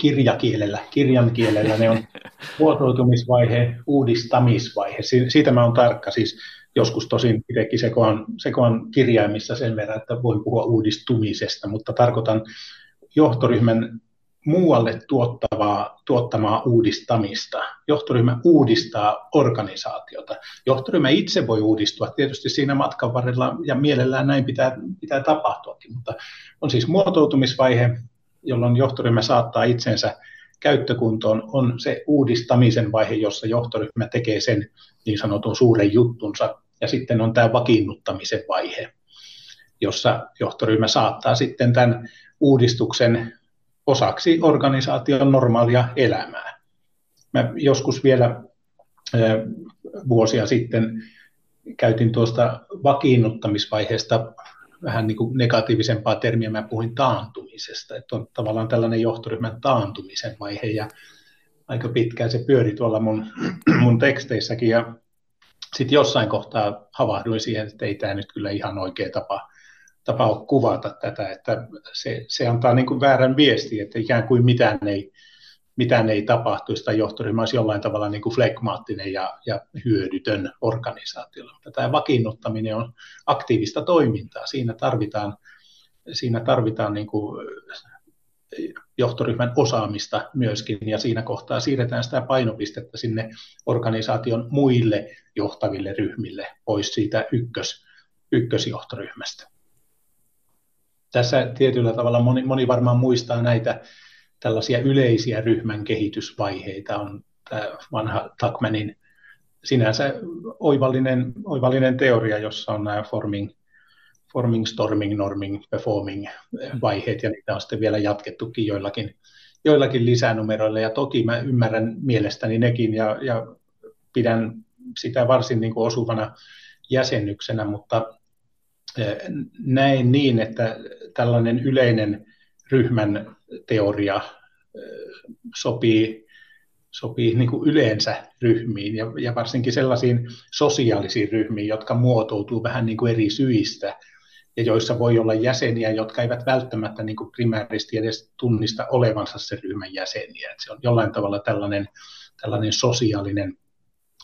kirjakielellä, kirjan kielellä ne on [laughs] muotoutumisvaihe, uudistamisvaihe. Siitä mä oon tarkka. Siis joskus tosin itsekin sekoan, sekoan kirjaimissa sen verran, että voin puhua uudistumisesta, mutta tarkoitan johtoryhmän muualle tuottavaa, tuottamaa uudistamista. Johtoryhmä uudistaa organisaatiota. Johtoryhmä itse voi uudistua tietysti siinä matkan varrella ja mielellään näin pitää, pitää tapahtuakin, mutta on siis muotoutumisvaihe, jolloin johtoryhmä saattaa itsensä käyttökuntoon, on se uudistamisen vaihe, jossa johtoryhmä tekee sen niin sanotun suuren juttunsa, ja sitten on tämä vakiinnuttamisen vaihe, jossa johtoryhmä saattaa sitten tämän uudistuksen osaksi organisaation normaalia elämää. Mä joskus vielä vuosia sitten käytin tuosta vakiinnuttamisvaiheesta vähän niin kuin negatiivisempaa termiä, mä puhuin taantumisesta, että on tavallaan tällainen johtoryhmän taantumisen vaihe, ja aika pitkään se pyöri tuolla mun, mun teksteissäkin, ja sitten jossain kohtaa havahduin siihen, että ei tämä nyt kyllä ihan oikea tapa, tapa ole kuvata tätä, että se, se antaa niin kuin väärän viesti, että ikään kuin mitään ei, mitään ei tapahtuisi tai johtoryhmä olisi jollain tavalla niin kuin flekmaattinen ja, ja hyödytön organisaatio. Tämä vakiinnuttaminen on aktiivista toimintaa. Siinä tarvitaan, siinä tarvitaan niin kuin johtoryhmän osaamista myöskin, ja siinä kohtaa siirretään sitä painopistettä sinne organisaation muille johtaville ryhmille pois siitä ykkös, ykkösjohtoryhmästä. Tässä tietyllä tavalla moni, moni varmaan muistaa näitä tällaisia yleisiä ryhmän kehitysvaiheita on tämä vanha Tuckmanin sinänsä oivallinen, oivallinen teoria, jossa on nämä forming, forming, storming, norming, performing vaiheet, ja niitä on sitten vielä jatkettukin joillakin, joillakin lisänumeroilla, ja toki mä ymmärrän mielestäni nekin, ja, ja pidän sitä varsin niin kuin osuvana jäsennyksenä, mutta näen niin, että tällainen yleinen ryhmän teoria sopii, sopii niin kuin yleensä ryhmiin ja, ja varsinkin sellaisiin sosiaalisiin ryhmiin, jotka muotoutuu vähän niin kuin eri syistä ja joissa voi olla jäseniä, jotka eivät välttämättä niin primääristi edes tunnista olevansa se ryhmän jäseniä. Että se on jollain tavalla tällainen, tällainen sosiaalinen,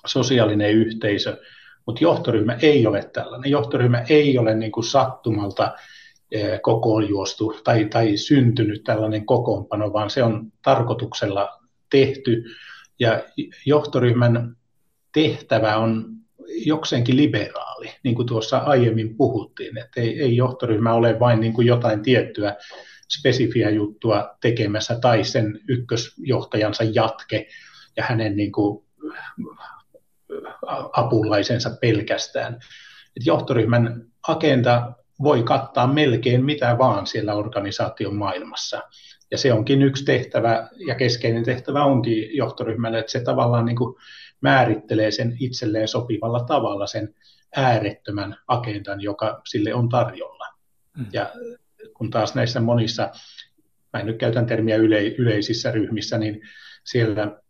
sosiaalinen yhteisö, mutta johtoryhmä ei ole tällainen. Johtoryhmä ei ole niin kuin sattumalta Eh, kokoon juostu tai, tai syntynyt tällainen kokoonpano, vaan se on tarkoituksella tehty. Ja johtoryhmän tehtävä on jokseenkin liberaali, niin kuin tuossa aiemmin puhuttiin, että ei, ei johtoryhmä ole vain niin kuin jotain tiettyä spesifiä juttua tekemässä tai sen ykkösjohtajansa jatke ja hänen niin kuin apulaisensa pelkästään. Et johtoryhmän agenda voi kattaa melkein mitä vaan siellä organisaation maailmassa. Ja se onkin yksi tehtävä, ja keskeinen tehtävä onkin johtoryhmälle, että se tavallaan niin kuin määrittelee sen itselleen sopivalla tavalla sen äärettömän agendan, joka sille on tarjolla. Mm. Ja kun taas näissä monissa, mä en nyt käytän termiä yle, yleisissä ryhmissä, niin siellä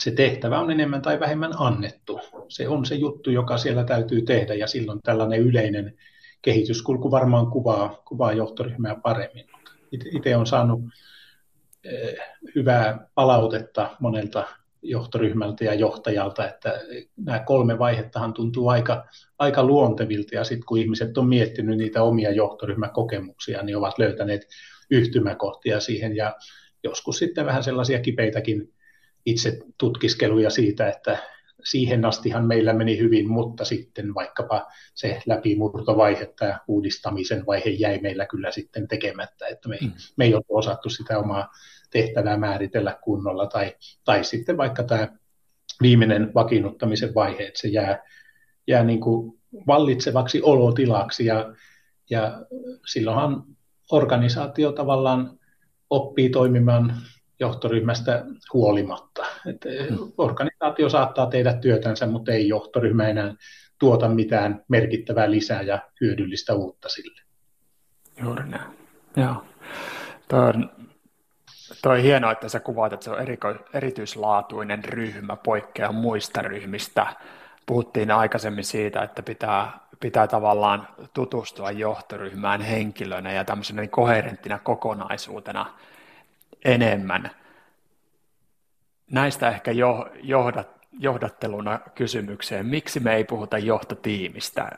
se tehtävä on enemmän tai vähemmän annettu. Se on se juttu, joka siellä täytyy tehdä, ja silloin tällainen yleinen kehityskulku varmaan kuvaa, kuvaa johtoryhmää paremmin. Itse olen saanut eh, hyvää palautetta monelta johtoryhmältä ja johtajalta, että nämä kolme vaihettahan tuntuu aika, aika luontevilta ja sitten kun ihmiset on miettinyt niitä omia johtoryhmäkokemuksia, niin ovat löytäneet yhtymäkohtia siihen ja joskus sitten vähän sellaisia kipeitäkin itse tutkiskeluja siitä, että siihen astihan meillä meni hyvin, mutta sitten vaikkapa se läpimurtovaihe tai uudistamisen vaihe jäi meillä kyllä sitten tekemättä, että me, mm. me ei ole osattu sitä omaa tehtävää määritellä kunnolla, tai, tai sitten vaikka tämä viimeinen vakiinnuttamisen vaihe, että se jää, jää niin kuin vallitsevaksi olotilaksi, ja, ja silloinhan organisaatio tavallaan oppii toimimaan johtoryhmästä huolimatta. Mm. Organisaatio saattaa tehdä työtänsä, mutta ei johtoryhmä enää tuota mitään merkittävää lisää ja hyödyllistä uutta sille. Juuri näin. Joo. Tuo on, tuo on hienoa, että sä kuvaat, että se on eriko, erityislaatuinen ryhmä, poikkeaa muista ryhmistä. Puhuttiin aikaisemmin siitä, että pitää, pitää tavallaan tutustua johtoryhmään henkilönä ja tämmöisenä niin koherenttina kokonaisuutena – enemmän. Näistä ehkä jo, johdat, johdatteluna kysymykseen, miksi me ei puhuta johtotiimistä,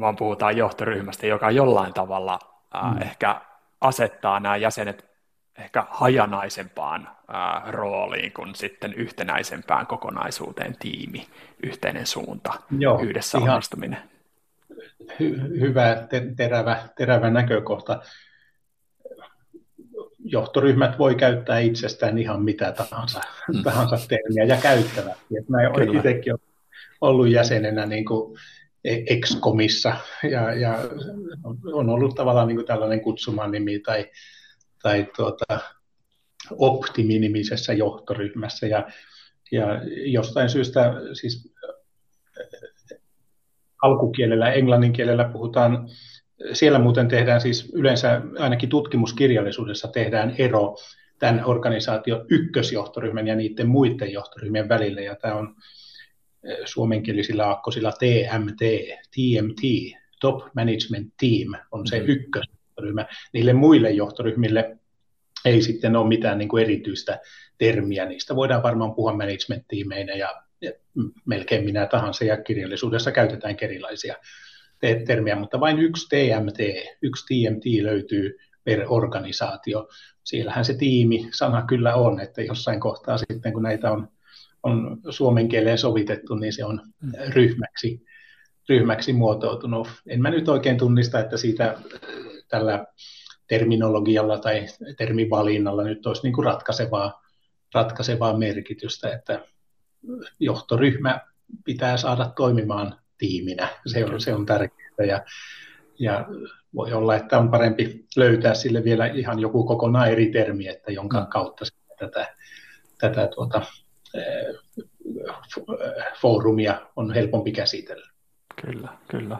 vaan puhutaan johtoryhmästä, joka jollain tavalla mm. ehkä asettaa nämä jäsenet ehkä hajanaisempaan ää, rooliin kuin sitten yhtenäisempään kokonaisuuteen tiimi, yhteinen suunta, Joo, yhdessä onnistuminen. Hy- hyvä, terävä, terävä näkökohta johtoryhmät voi käyttää itsestään ihan mitä tahansa, mm. tahansa termiä ja käyttävät. Et mä olen itsekin ollut jäsenenä niin kuin Excomissa ja, ja on ollut tavallaan niin kuin tällainen kutsuman nimi tai, tai tuota, optiminimisessä johtoryhmässä ja, ja jostain syystä siis alkukielellä, englannin kielellä puhutaan siellä muuten tehdään siis yleensä ainakin tutkimuskirjallisuudessa tehdään ero tämän organisaation ykkösjohtoryhmän ja niiden muiden johtoryhmien välillä, ja tämä on eh, suomenkielisillä aakkosilla TMT, TMT, Top Management Team, on se mm-hmm. Ykkösjohtoryhmä. Niille muille johtoryhmille ei sitten ole mitään niin kuin erityistä termiä. Niistä voidaan varmaan puhua management-tiimeinä ja melkein minä tahansa, ja kirjallisuudessa käytetään erilaisia termiä, mutta vain yksi TMT, yksi TMT löytyy per organisaatio. Siellähän se tiimi-sana kyllä on, että jossain kohtaa sitten, kun näitä on, on suomen kieleen sovitettu, niin se on mm. ryhmäksi, ryhmäksi muotoutunut. En mä nyt oikein tunnista, että siitä tällä terminologialla tai termivalinnalla nyt olisi niin kuin ratkaisevaa, ratkaisevaa merkitystä, että johtoryhmä pitää saada toimimaan tiiminä. Se on, se on tärkeää ja, ja voi olla, että on parempi löytää sille vielä ihan joku kokonaan eri termi, että jonka mm. kautta tätä, tätä tuota, foorumia on helpompi käsitellä. Kyllä, kyllä.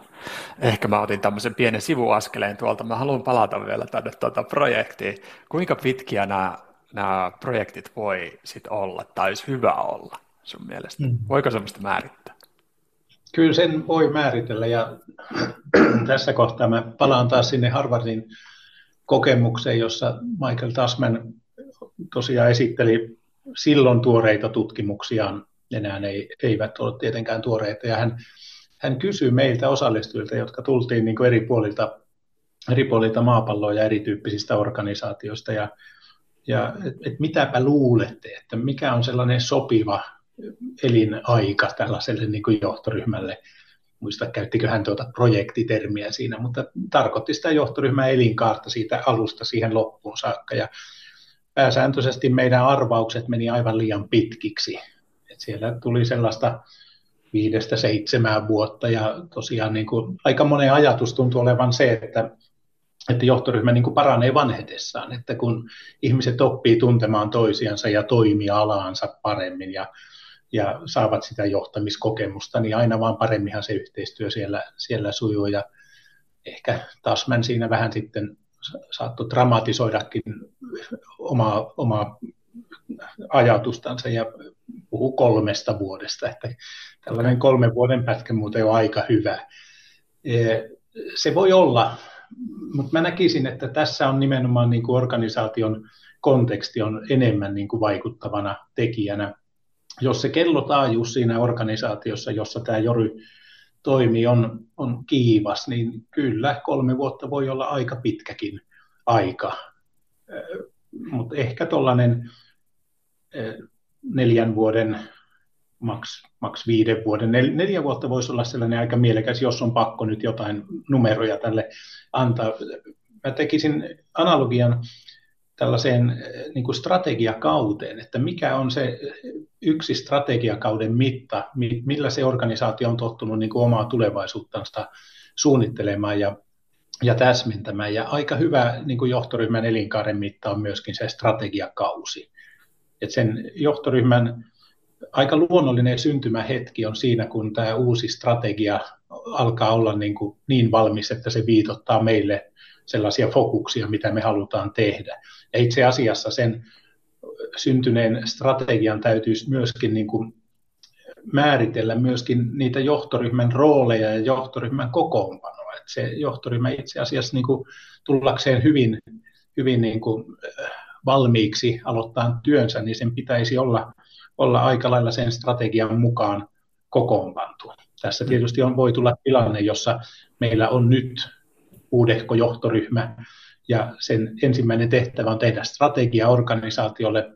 Ehkä mä otin tämmöisen pienen sivuaskeleen tuolta. Mä haluan palata vielä tänne tuota projektiin. Kuinka pitkiä nämä, nämä projektit voi sit olla, tai olisi hyvä olla sun mielestä? Mm. Voiko semmoista määrittää? Kyllä sen voi määritellä ja [clears throat] tässä kohtaa mä palaan taas sinne Harvardin kokemukseen, jossa Michael Tasman tosiaan esitteli silloin tuoreita tutkimuksiaan, enää ei, eivät ole tietenkään tuoreita, ja hän, hän kysyi meiltä osallistujilta, jotka tultiin niin kuin eri, puolilta, eri puolilta maapalloa ja erityyppisistä organisaatioista, ja, ja että et mitäpä luulette, että mikä on sellainen sopiva elinaika tällaiselle niin kuin johtoryhmälle. Muista käyttikö hän tuota projektitermiä siinä, mutta tarkoitti sitä johtoryhmän elinkaarta siitä alusta siihen loppuun saakka. Ja pääsääntöisesti meidän arvaukset meni aivan liian pitkiksi. Et siellä tuli sellaista viidestä seitsemään vuotta. Ja tosiaan niin kuin, aika monen ajatus tuntuu olevan se, että, että johtoryhmä niin kuin paranee vanhetessaan, että kun ihmiset oppii tuntemaan toisiansa ja alaansa paremmin ja, ja saavat sitä johtamiskokemusta, niin aina vaan paremminhan se yhteistyö siellä, siellä sujuu. Ja ehkä taas mä siinä vähän sitten saattoi dramatisoidakin omaa, omaa ajatustansa ja puhu kolmesta vuodesta, että tällainen kolmen vuoden pätkä muuten on aika hyvä. E, se voi olla, mutta mä näkisin, että tässä on nimenomaan niin kuin organisaation konteksti on enemmän niin kuin vaikuttavana tekijänä. Jos se kellotaajuus siinä organisaatiossa, jossa tämä Jory toimii, on, on kiivas, niin kyllä kolme vuotta voi olla aika pitkäkin aika. E, mutta ehkä tuollainen neljän vuoden, maks, maks viiden vuoden. Nel, neljä vuotta voisi olla sellainen aika mielekäs, jos on pakko nyt jotain numeroja tälle antaa. Mä tekisin analogian tällaiseen niin kuin strategiakauteen, että mikä on se yksi strategiakauden mitta, millä se organisaatio on tottunut niin kuin omaa tulevaisuuttansa suunnittelemaan ja, ja täsmentämään. Ja aika hyvä niin kuin johtoryhmän elinkaaren mitta on myöskin se strategiakausi että sen johtoryhmän aika luonnollinen syntymähetki on siinä, kun tämä uusi strategia alkaa olla niin, kuin niin valmis, että se viitottaa meille sellaisia fokuksia, mitä me halutaan tehdä. Ja itse asiassa sen syntyneen strategian täytyisi myöskin niin kuin määritellä myöskin niitä johtoryhmän rooleja ja johtoryhmän kokoonpanoa. Että se johtoryhmä itse asiassa niin kuin tullakseen hyvin, hyvin niin kuin valmiiksi aloittaa työnsä, niin sen pitäisi olla, olla aika lailla sen strategian mukaan kokoonpantu. Tässä tietysti on, voi tulla tilanne, jossa meillä on nyt uudehko johtoryhmä, ja sen ensimmäinen tehtävä on tehdä strategia organisaatiolle.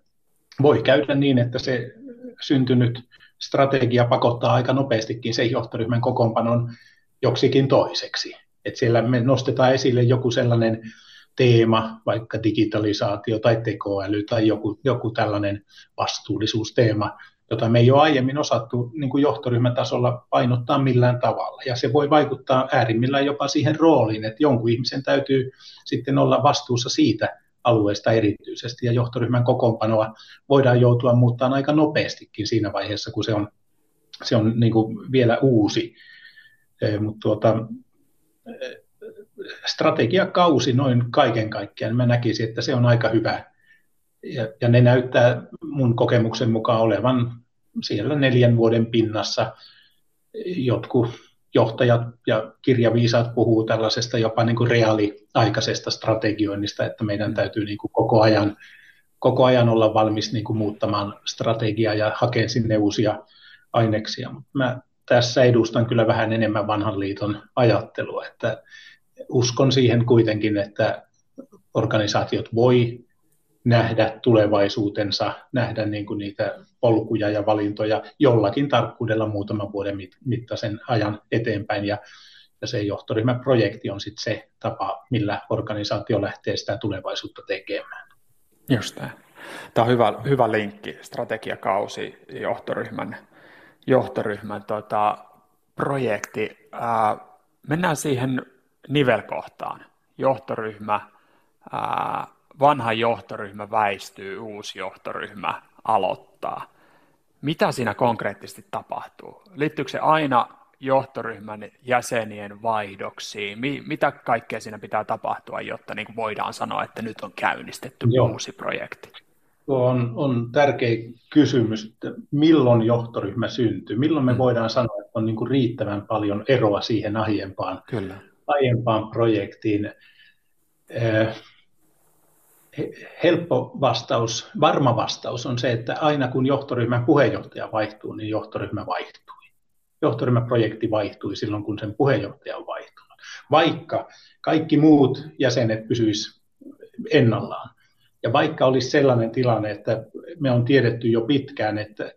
Voi käydä niin, että se syntynyt strategia pakottaa aika nopeastikin sen johtoryhmän kokoonpanon joksikin toiseksi. Et siellä me nostetaan esille joku sellainen teema, vaikka digitalisaatio tai tekoäly tai joku, joku tällainen vastuullisuusteema, jota me ei ole aiemmin osattu niin kuin johtoryhmätasolla painottaa millään tavalla. Ja se voi vaikuttaa äärimmillään jopa siihen rooliin, että jonkun ihmisen täytyy sitten olla vastuussa siitä alueesta erityisesti, ja johtoryhmän kokoonpanoa voidaan joutua muuttamaan aika nopeastikin siinä vaiheessa, kun se on, se on niin kuin vielä uusi. Mutta tuota, strategiakausi noin kaiken kaikkiaan, mä näkisin, että se on aika hyvä. Ja, ja ne näyttää mun kokemuksen mukaan olevan siellä neljän vuoden pinnassa. Jotkut johtajat ja kirjaviisaat puhuu tällaisesta jopa niin kuin reaaliaikaisesta strategioinnista, että meidän täytyy niin kuin koko, ajan, koko ajan olla valmis niin kuin muuttamaan strategiaa ja hakea sinne uusia aineksia. Mä tässä edustan kyllä vähän enemmän vanhan liiton ajattelua, että uskon siihen kuitenkin, että organisaatiot voi nähdä tulevaisuutensa, nähdä niin kuin niitä polkuja ja valintoja jollakin tarkkuudella muutaman vuoden mittaisen ajan eteenpäin. Ja, ja se johtoryhmäprojekti on sitten se tapa, millä organisaatio lähtee sitä tulevaisuutta tekemään. Just tämä. Tämä on hyvä, hyvä linkki, strategiakausi, johtoryhmän, johtoryhmän tota, projekti. Ää, mennään siihen nivelkohtaan. Johtoryhmä, ää, vanha johtoryhmä väistyy, uusi johtoryhmä aloittaa. Mitä siinä konkreettisesti tapahtuu? Liittyykö se aina johtoryhmän jäsenien vaihdoksiin? Mi- mitä kaikkea siinä pitää tapahtua, jotta niin voidaan sanoa, että nyt on käynnistetty Joo. uusi projekti? Tuo on, on tärkeä kysymys, että milloin johtoryhmä syntyy? Milloin me mm. voidaan sanoa, että on niin riittävän paljon eroa siihen aiempaan Kyllä aiempaan projektiin. Eh, helppo vastaus, varma vastaus on se, että aina kun johtoryhmän puheenjohtaja vaihtuu, niin johtoryhmä vaihtui. Johtoryhmäprojekti vaihtui silloin, kun sen puheenjohtaja on vaihtunut. Vaikka kaikki muut jäsenet pysyisivät ennallaan. Ja vaikka olisi sellainen tilanne, että me on tiedetty jo pitkään, että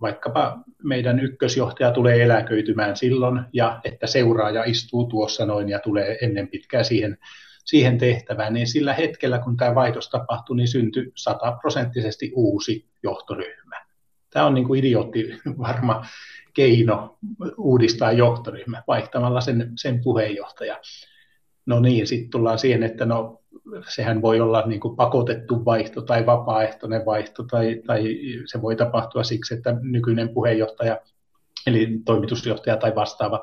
vaikkapa meidän ykkösjohtaja tulee eläköitymään silloin ja että seuraaja istuu tuossa noin ja tulee ennen pitkää siihen, siihen tehtävään, niin sillä hetkellä, kun tämä vaihdos tapahtui, niin syntyi sataprosenttisesti uusi johtoryhmä. Tämä on niin kuin idiootti varma keino uudistaa johtoryhmä vaihtamalla sen, sen puheenjohtaja. No niin, sitten tullaan siihen, että no sehän voi olla niin kuin pakotettu vaihto tai vapaaehtoinen vaihto, tai, tai se voi tapahtua siksi, että nykyinen puheenjohtaja, eli toimitusjohtaja tai vastaava,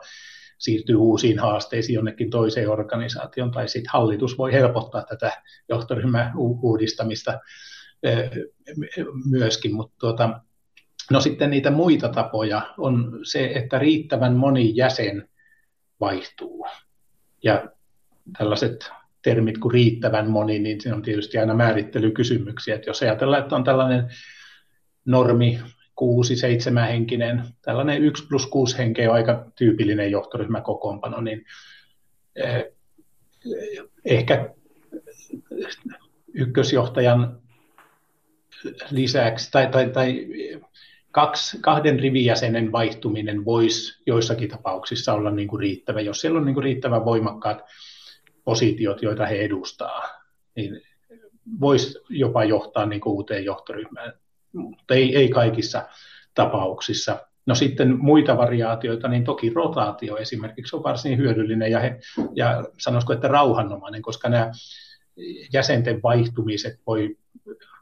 siirtyy uusiin haasteisiin jonnekin toiseen organisaatioon, tai sitten hallitus voi helpottaa tätä johtoryhmän uudistamista myöskin, mutta tuota, no sitten niitä muita tapoja on se, että riittävän moni jäsen vaihtuu. Ja tällaiset termit kuin riittävän moni, niin se on tietysti aina määrittelykysymyksiä. Että jos ajatellaan, että on tällainen normi, kuusi, seitsemän henkinen, tällainen yksi plus kuusi henkeä on aika tyypillinen johtoryhmäkokoonpano, niin eh, ehkä ykkösjohtajan lisäksi, tai, tai, tai kaksi, kahden rivijäsenen vaihtuminen voisi joissakin tapauksissa olla niin kuin riittävä, jos siellä on niin kuin riittävän voimakkaat positiot, joita he edustaa, niin voisi jopa johtaa niin kuin uuteen johtoryhmään, mutta ei, ei kaikissa tapauksissa. No sitten muita variaatioita, niin toki rotaatio esimerkiksi on varsin hyödyllinen ja, he, ja sanoisiko, että rauhanomainen, koska nämä jäsenten vaihtumiset voi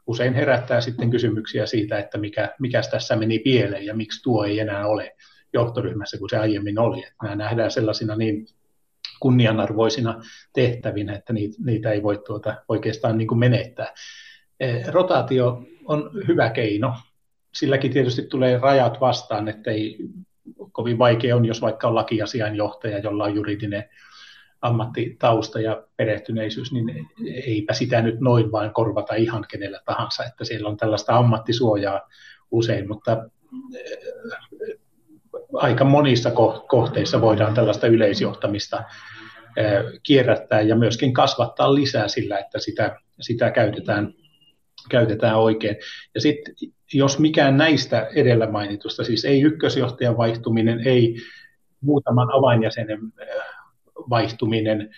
usein herättää sitten kysymyksiä siitä, että mikä, mikä tässä meni pieleen ja miksi tuo ei enää ole johtoryhmässä kuin se aiemmin oli. Että nämä nähdään sellaisina niin kunnianarvoisina tehtävinä, että niitä, niitä ei voi tuota oikeastaan niin kuin menettää. E, rotaatio on hyvä keino. Silläkin tietysti tulee rajat vastaan, että ei kovin vaikea on, jos vaikka on lakiasiainjohtaja, jolla on juridinen ammattitausta ja perehtyneisyys, niin eipä sitä nyt noin vain korvata ihan kenellä tahansa, että siellä on tällaista ammattisuojaa usein, mutta e, aika monissa kohteissa voidaan tällaista yleisjohtamista kierrättää ja myöskin kasvattaa lisää sillä, että sitä, sitä käytetään, käytetään oikein. Ja sitten jos mikään näistä edellä mainitusta, siis ei ykkösjohtajan vaihtuminen, ei muutaman avainjäsenen vaihtuminen,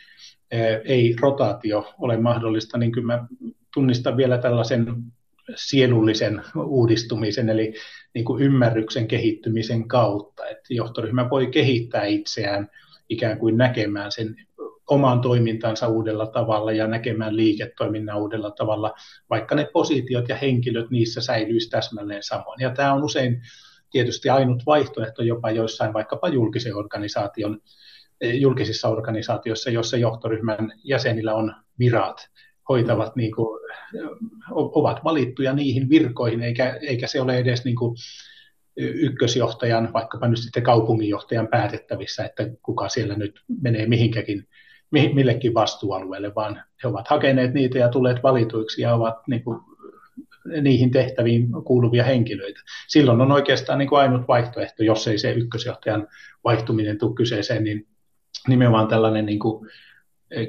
ei rotaatio ole mahdollista, niin kyllä mä tunnistan vielä tällaisen sielullisen uudistumisen, eli niin kuin ymmärryksen kehittymisen kautta, että johtoryhmä voi kehittää itseään ikään kuin näkemään sen oman toimintansa uudella tavalla ja näkemään liiketoiminnan uudella tavalla, vaikka ne positiot ja henkilöt niissä säilyisi täsmälleen samoin. Ja tämä on usein tietysti ainut vaihtoehto jopa joissain vaikkapa julkisen organisaation, julkisissa organisaatioissa, joissa johtoryhmän jäsenillä on virat, hoitavat niin kuin, ovat valittuja niihin virkoihin, eikä, eikä se ole edes niin kuin ykkösjohtajan, vaikkapa nyt sitten kaupunginjohtajan päätettävissä, että kuka siellä nyt menee mihinkäkin, millekin vastuualueelle, vaan he ovat hakeneet niitä ja tulleet valituiksi ja ovat niin kuin, niihin tehtäviin kuuluvia henkilöitä. Silloin on oikeastaan niin kuin ainut vaihtoehto, jos ei se ykkösjohtajan vaihtuminen tule kyseeseen, niin nimenomaan tällainen niin kuin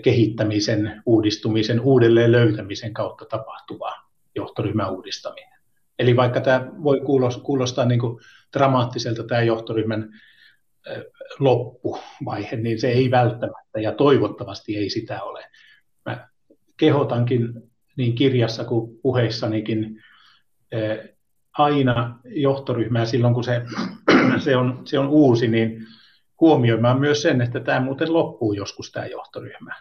kehittämisen, uudistumisen, uudelleen löytämisen kautta tapahtuva johtoryhmän uudistaminen. Eli vaikka tämä voi kuulostaa niin kuin dramaattiselta tämä johtoryhmän loppuvaihe, niin se ei välttämättä ja toivottavasti ei sitä ole. Mä kehotankin niin kirjassa kuin puheissanikin aina johtoryhmää silloin, kun se, [clears throat] se, on, se on uusi, niin huomioimaan myös sen, että tämä muuten loppuu joskus tämä johtoryhmä.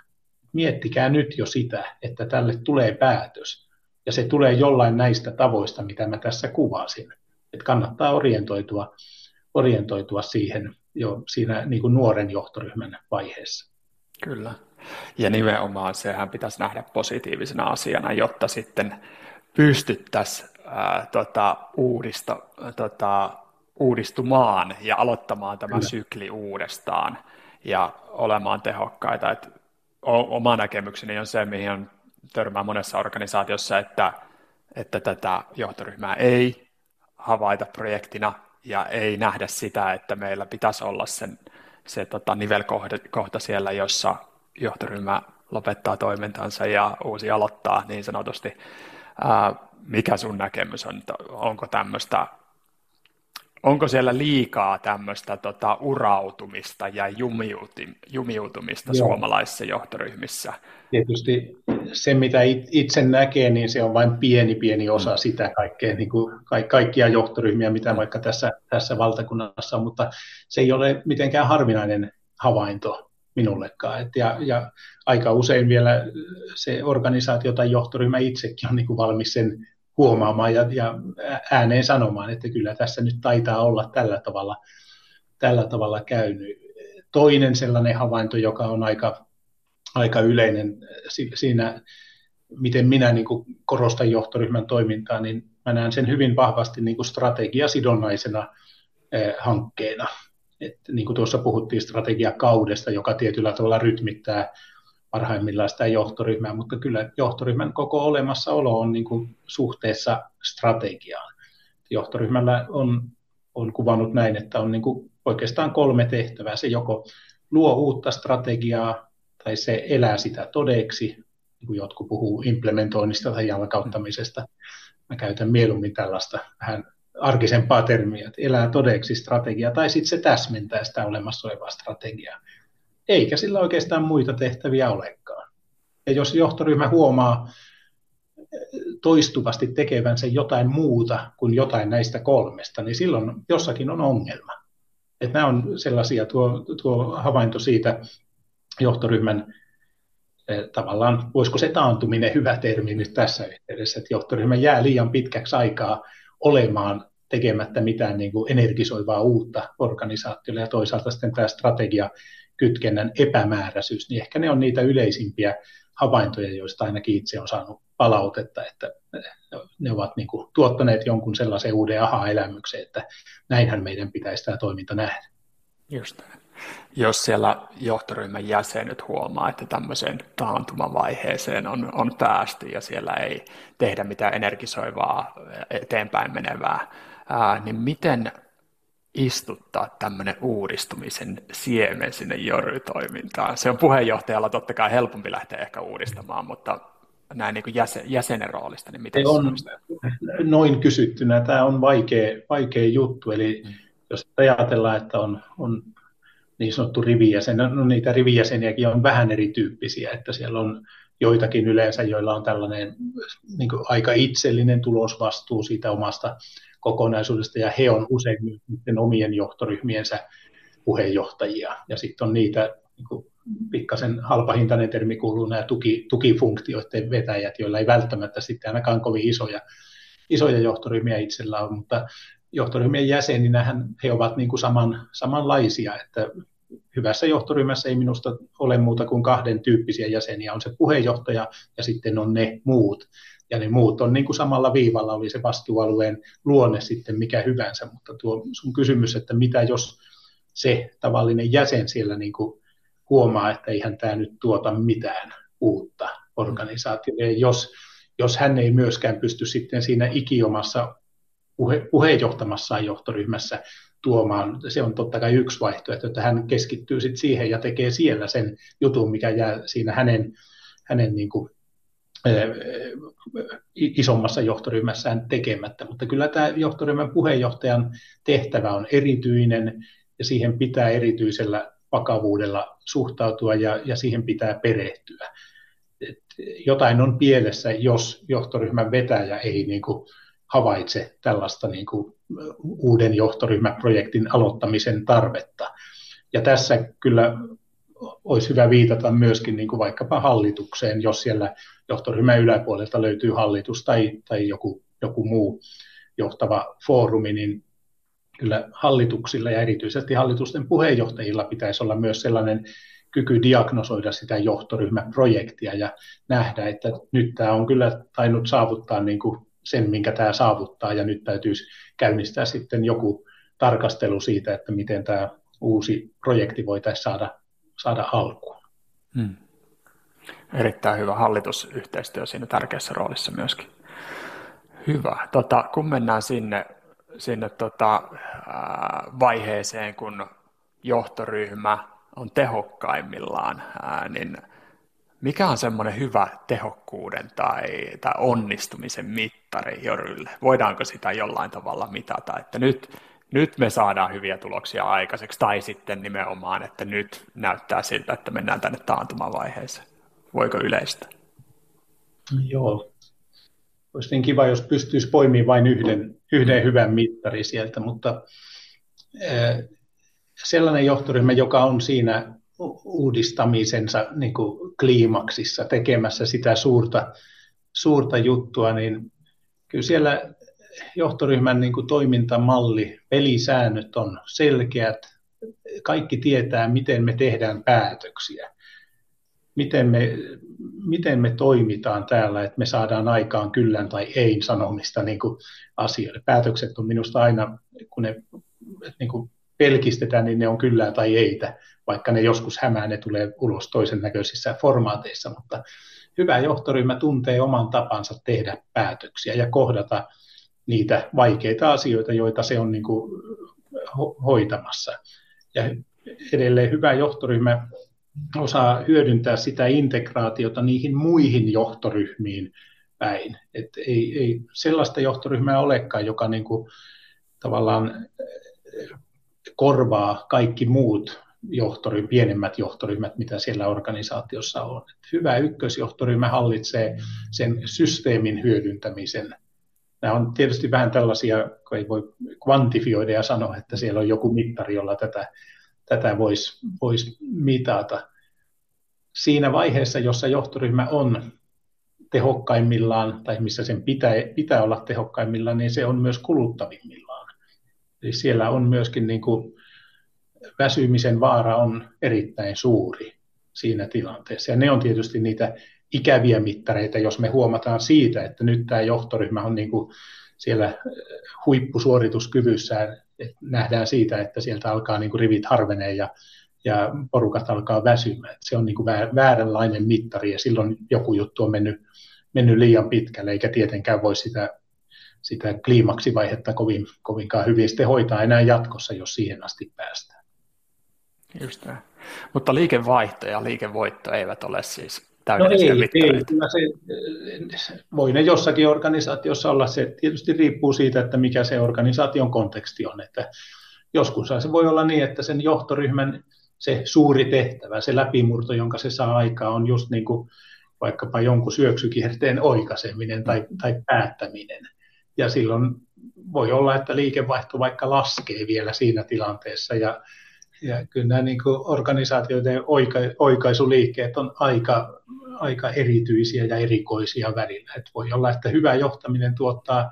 Miettikää nyt jo sitä, että tälle tulee päätös, ja se tulee jollain näistä tavoista, mitä mä tässä kuvasin. Että kannattaa orientoitua, orientoitua siihen jo siinä niin kuin nuoren johtoryhmän vaiheessa. Kyllä. Ja nimenomaan sehän pitäisi nähdä positiivisena asiana, jotta sitten pystyttäisiin ää, tota, uudista, tota, uudistumaan ja aloittamaan tämä Kyllä. sykli uudestaan ja olemaan tehokkaita. Et oma näkemykseni on se, mihin on törmää monessa organisaatiossa, että, että tätä johtoryhmää ei havaita projektina ja ei nähdä sitä, että meillä pitäisi olla sen, se tota, nivelkohta siellä, jossa johtoryhmä lopettaa toimintansa ja uusi aloittaa niin sanotusti. Ää, mikä sun näkemys on, onko tämmöistä onko siellä liikaa tämmöistä tota, urautumista ja jumiutumista Joo. suomalaisissa johtoryhmissä? Tietysti se, mitä itse näkee, niin se on vain pieni, pieni osa mm. sitä kaikkea, niin kuin kaikkia johtoryhmiä, mitä vaikka tässä, tässä valtakunnassa on, mutta se ei ole mitenkään harvinainen havainto minullekaan. Et ja, ja aika usein vielä se organisaatio tai johtoryhmä itsekin on niin kuin valmis sen huomaamaan ja, ja ääneen sanomaan, että kyllä tässä nyt taitaa olla tällä tavalla, tällä tavalla käynyt. Toinen sellainen havainto, joka on aika, aika yleinen siinä, miten minä niin kuin korostan johtoryhmän toimintaa, niin mä näen sen hyvin vahvasti niin kuin strategiasidonnaisena eh, hankkeena. Et niin kuin tuossa puhuttiin strategiakaudesta, joka tietyllä tavalla rytmittää parhaimmillaan sitä johtoryhmää, mutta kyllä johtoryhmän koko olemassaolo on niin kuin suhteessa strategiaan. Johtoryhmällä on, on kuvannut näin, että on niin kuin oikeastaan kolme tehtävää. Se joko luo uutta strategiaa tai se elää sitä todeksi, niin kuin jotkut puhuu implementoinnista tai jalkauttamisesta. Mä käytän mieluummin tällaista vähän arkisempaa termiä, että elää todeksi strategiaa, tai sitten se täsmentää sitä olemassa olevaa strategiaa eikä sillä oikeastaan muita tehtäviä olekaan. Ja jos johtoryhmä huomaa toistuvasti tekevänsä jotain muuta kuin jotain näistä kolmesta, niin silloin jossakin on ongelma. Että nämä on sellaisia, tuo, tuo havainto siitä johtoryhmän eh, tavallaan, voisiko se taantuminen hyvä termi nyt tässä yhteydessä, että johtoryhmä jää liian pitkäksi aikaa olemaan tekemättä mitään niin kuin energisoivaa uutta organisaatiolle ja toisaalta sitten tämä strategia kytkennän epämääräisyys, niin ehkä ne on niitä yleisimpiä havaintoja, joista ainakin itse on saanut palautetta, että ne ovat niin kuin tuottaneet jonkun sellaisen uuden aha-elämyksen, että näinhän meidän pitäisi tämä toiminta nähdä. Just Jos siellä johtoryhmän jäsenet huomaa, että tämmöiseen taantumavaiheeseen on, on päästy ja siellä ei tehdä mitään energisoivaa eteenpäin menevää, ää, niin miten istuttaa tämmöinen uudistumisen siemen sinne jorytoimintaan. Se on puheenjohtajalla totta kai helpompi lähteä ehkä uudistamaan, mutta näin niin jäsen, jäsenen roolista, niin miten on, Noin kysyttynä tämä on vaikea, vaikea juttu, eli mm. jos ajatellaan, että on, on niin sanottu rivijäsen, no, no niitä rivijäseniäkin on vähän erityyppisiä, että siellä on joitakin yleensä, joilla on tällainen niin aika itsellinen tulosvastuu siitä omasta kokonaisuudesta, ja he on usein myös omien johtoryhmiensä puheenjohtajia. Ja sitten on niitä, niin kuin pikkasen halpahintainen termi kuuluu nämä tuki, tukifunktioiden vetäjät, joilla ei välttämättä sitten ainakaan kovin isoja, isoja johtoryhmiä itsellä on, mutta johtoryhmien jäseninähän he ovat niin kuin saman, samanlaisia, että hyvässä johtoryhmässä ei minusta ole muuta kuin kahden tyyppisiä jäseniä. On se puheenjohtaja ja sitten on ne muut ja ne muut on niin kuin samalla viivalla, oli se vastuualueen luonne sitten mikä hyvänsä, mutta tuo sun kysymys, että mitä jos se tavallinen jäsen siellä niin kuin huomaa, että eihän tämä nyt tuota mitään uutta organisaatiolle, jos, jos hän ei myöskään pysty sitten siinä ikiomassa puhe, puheenjohtamassaan johtoryhmässä tuomaan, se on totta kai yksi vaihtoehto, että hän keskittyy sitten siihen ja tekee siellä sen jutun, mikä jää siinä hänen, hänen niin kuin isommassa johtoryhmässään tekemättä, mutta kyllä tämä johtoryhmän puheenjohtajan tehtävä on erityinen ja siihen pitää erityisellä vakavuudella suhtautua ja, ja siihen pitää perehtyä. Et jotain on pielessä, jos johtoryhmän vetäjä ei niin kuin havaitse tällaista niin kuin uuden johtoryhmäprojektin aloittamisen tarvetta. Ja tässä kyllä olisi hyvä viitata myöskin niin kuin vaikkapa hallitukseen, jos siellä johtoryhmän yläpuolelta löytyy hallitus tai, tai joku, joku muu johtava foorumi, niin kyllä hallituksilla ja erityisesti hallitusten puheenjohtajilla pitäisi olla myös sellainen kyky diagnosoida sitä johtoryhmäprojektia ja nähdä, että nyt tämä on kyllä tainnut saavuttaa niin kuin sen, minkä tämä saavuttaa, ja nyt täytyisi käynnistää sitten joku tarkastelu siitä, että miten tämä uusi projekti voitaisiin saada, saada alkuun. Hmm. Erittäin hyvä hallitusyhteistyö siinä tärkeässä roolissa myöskin. Hyvä. Tota, kun mennään sinne, sinne tota, ää, vaiheeseen, kun johtoryhmä on tehokkaimmillaan, ää, niin mikä on semmoinen hyvä tehokkuuden tai, tai onnistumisen mittari Jorylle? Voidaanko sitä jollain tavalla mitata, että nyt, nyt me saadaan hyviä tuloksia aikaiseksi, tai sitten nimenomaan, että nyt näyttää siltä, että mennään tänne taantumavaiheeseen. Voiko yleistä? Joo. Olisi niin kiva, jos pystyisi poimimaan vain yhden, yhden hyvän mittari sieltä, mutta sellainen johtoryhmä, joka on siinä uudistamisensa niin kuin kliimaksissa tekemässä sitä suurta, suurta juttua, niin kyllä siellä johtoryhmän niin kuin toimintamalli, pelisäännöt on selkeät, kaikki tietää, miten me tehdään päätöksiä, miten me, miten me toimitaan täällä, että me saadaan aikaan kyllän tai ei sanomista niin kuin asioille. Päätökset on minusta aina, kun ne niin kuin pelkistetään, niin ne on kyllä tai eitä, vaikka ne joskus hämää, ne tulee ulos toisen näköisissä formaateissa, mutta hyvä johtoryhmä tuntee oman tapansa tehdä päätöksiä ja kohdata niitä vaikeita asioita, joita se on niin kuin hoitamassa. Ja edelleen hyvä johtoryhmä osaa hyödyntää sitä integraatiota niihin muihin johtoryhmiin päin. Et ei, ei sellaista johtoryhmää olekaan, joka niin kuin tavallaan korvaa kaikki muut johtoryhmät, pienemmät johtoryhmät, mitä siellä organisaatiossa on. Hyvä ykkösjohtoryhmä hallitsee sen systeemin hyödyntämisen. Nämä on tietysti vähän tällaisia, kun ei voi kvantifioida ja sanoa, että siellä on joku mittari, jolla tätä, tätä voisi vois mitata. Siinä vaiheessa, jossa johtoryhmä on tehokkaimmillaan, tai missä sen pitää, pitää olla tehokkaimmillaan, niin se on myös kuluttavimmillaan. Eli siellä on myöskin niin kuin väsymisen vaara on erittäin suuri siinä tilanteessa. Ja ne on tietysti niitä ikäviä mittareita, jos me huomataan siitä, että nyt tämä johtoryhmä on niin kuin siellä huippusuorituskyvyssään, että nähdään siitä, että sieltä alkaa niin kuin rivit harvenee ja, ja porukat alkaa väsymään. Se on niin kuin vääränlainen mittari ja silloin joku juttu on mennyt, mennyt liian pitkälle, eikä tietenkään voi sitä sitä kliimaksivaihetta kovin, kovinkaan hyvin sitten hoitaa enää jatkossa, jos siihen asti päästään. Just näin. Mutta liikevaihto ja liikevoitto eivät ole siis täydellisiä no ei, ei, kyllä se, voi ne jossakin organisaatiossa olla. Se tietysti riippuu siitä, että mikä se organisaation konteksti on. Että joskus se voi olla niin, että sen johtoryhmän se suuri tehtävä, se läpimurto, jonka se saa aikaa, on just niin kuin vaikkapa jonkun syöksykierteen oikaiseminen tai, tai päättäminen ja silloin voi olla, että liikevaihto vaikka laskee vielä siinä tilanteessa ja, ja kyllä nämä niin kuin organisaatioiden oika, oikaisuliikkeet on aika, aika erityisiä ja erikoisia välillä. Et voi olla, että hyvä johtaminen tuottaa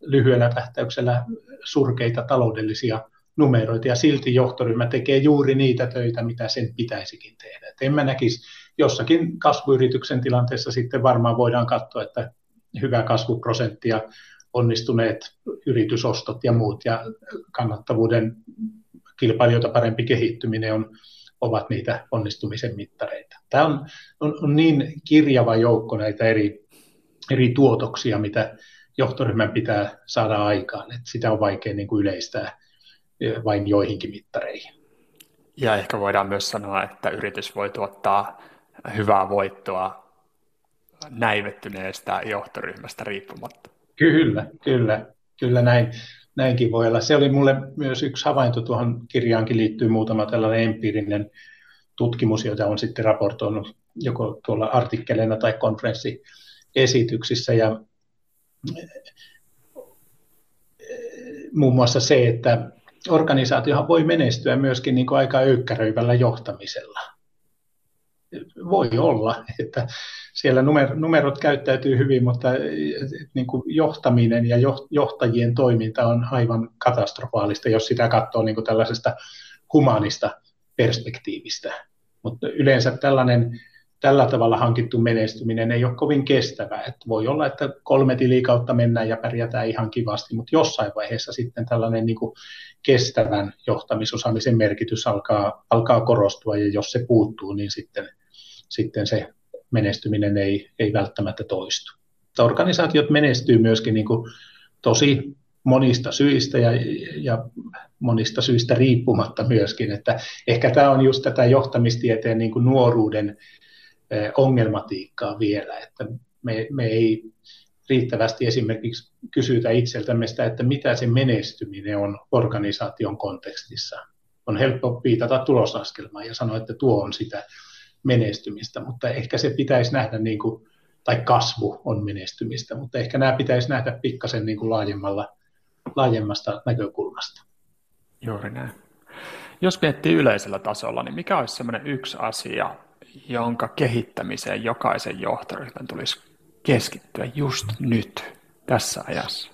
lyhyellä tähtäyksellä surkeita taloudellisia numeroita ja silti johtoryhmä tekee juuri niitä töitä, mitä sen pitäisikin tehdä. Et en mä näkisi, jossakin kasvuyrityksen tilanteessa sitten varmaan voidaan katsoa, että hyvä kasvuprosentti ja onnistuneet yritysostot ja muut ja kannattavuuden kilpailijoita parempi kehittyminen on, ovat niitä onnistumisen mittareita. Tämä on, on, on niin kirjava joukko näitä eri, eri tuotoksia, mitä johtoryhmän pitää saada aikaan, että sitä on vaikea niin kuin yleistää vain joihinkin mittareihin. Ja ehkä voidaan myös sanoa, että yritys voi tuottaa hyvää voittoa näivettyneestä johtoryhmästä riippumatta. Kyllä, kyllä, kyllä näin, näinkin voi olla. Se oli mulle myös yksi havainto tuohon kirjaankin liittyy muutama tällainen empiirinen tutkimus, jota on sitten raportoinut joko tuolla artikkeleina tai konferenssiesityksissä. Ja muun muassa se, että organisaatiohan voi menestyä myöskin niin kuin aika öykkäröivällä johtamisella. Voi olla, että siellä numerot käyttäytyy hyvin, mutta niin kuin johtaminen ja johtajien toiminta on aivan katastrofaalista, jos sitä katsoo niin kuin tällaisesta humanista perspektiivistä. Mutta yleensä tällainen tällä tavalla hankittu menestyminen ei ole kovin kestävää. Että voi olla, että kolme tilikautta mennään ja pärjätään ihan kivasti, mutta jossain vaiheessa sitten tällainen niin kuin kestävän johtamisosaamisen merkitys alkaa, alkaa korostua, ja jos se puuttuu, niin sitten, sitten se menestyminen ei, ei välttämättä toistu. Organisaatiot menestyy myöskin niin kuin tosi monista syistä ja, ja monista syistä riippumatta myöskin, että ehkä tämä on just tätä johtamistieteen niin kuin nuoruuden ongelmatiikkaa vielä, että me, me ei riittävästi esimerkiksi kysytä itseltämme sitä, että mitä se menestyminen on organisaation kontekstissa. On helppo viitata tulosaskelmaan ja sanoa, että tuo on sitä menestymistä, mutta ehkä se pitäisi nähdä niin kuin, tai kasvu on menestymistä, mutta ehkä nämä pitäisi nähdä pikkasen niin kuin laajemmalla, laajemmasta näkökulmasta. Juuri näin. Jos miettii yleisellä tasolla, niin mikä olisi sellainen yksi asia, jonka kehittämiseen jokaisen johtoryhmän tulisi keskittyä just nyt, tässä ajassa?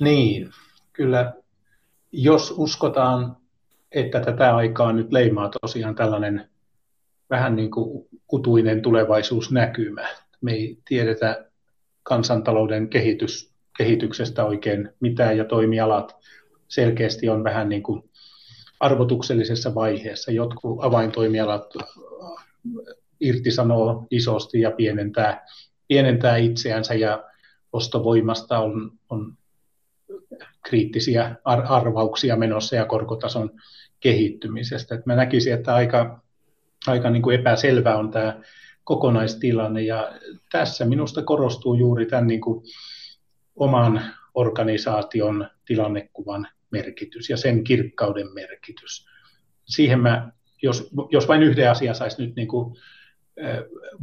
Niin, kyllä jos uskotaan, että tätä aikaa nyt leimaa tosiaan tällainen vähän niin kuin kutuinen tulevaisuusnäkymä. Me ei tiedetä kansantalouden kehitys, kehityksestä oikein mitään ja toimialat selkeästi on vähän niin kuin arvotuksellisessa vaiheessa. Jotkut avaintoimialat irtisanoo isosti ja pienentää, pienentää itseänsä ja ostovoimasta on, on kriittisiä ar- arvauksia menossa ja korkotason kehittymisestä. Et mä näkisin, että aika, aika niin kuin epäselvä on tämä kokonaistilanne ja tässä minusta korostuu juuri tämän niin kuin oman organisaation tilannekuvan merkitys ja sen kirkkauden merkitys. Siihen mä, jos, jos vain yhden asian saisi nyt niin kuin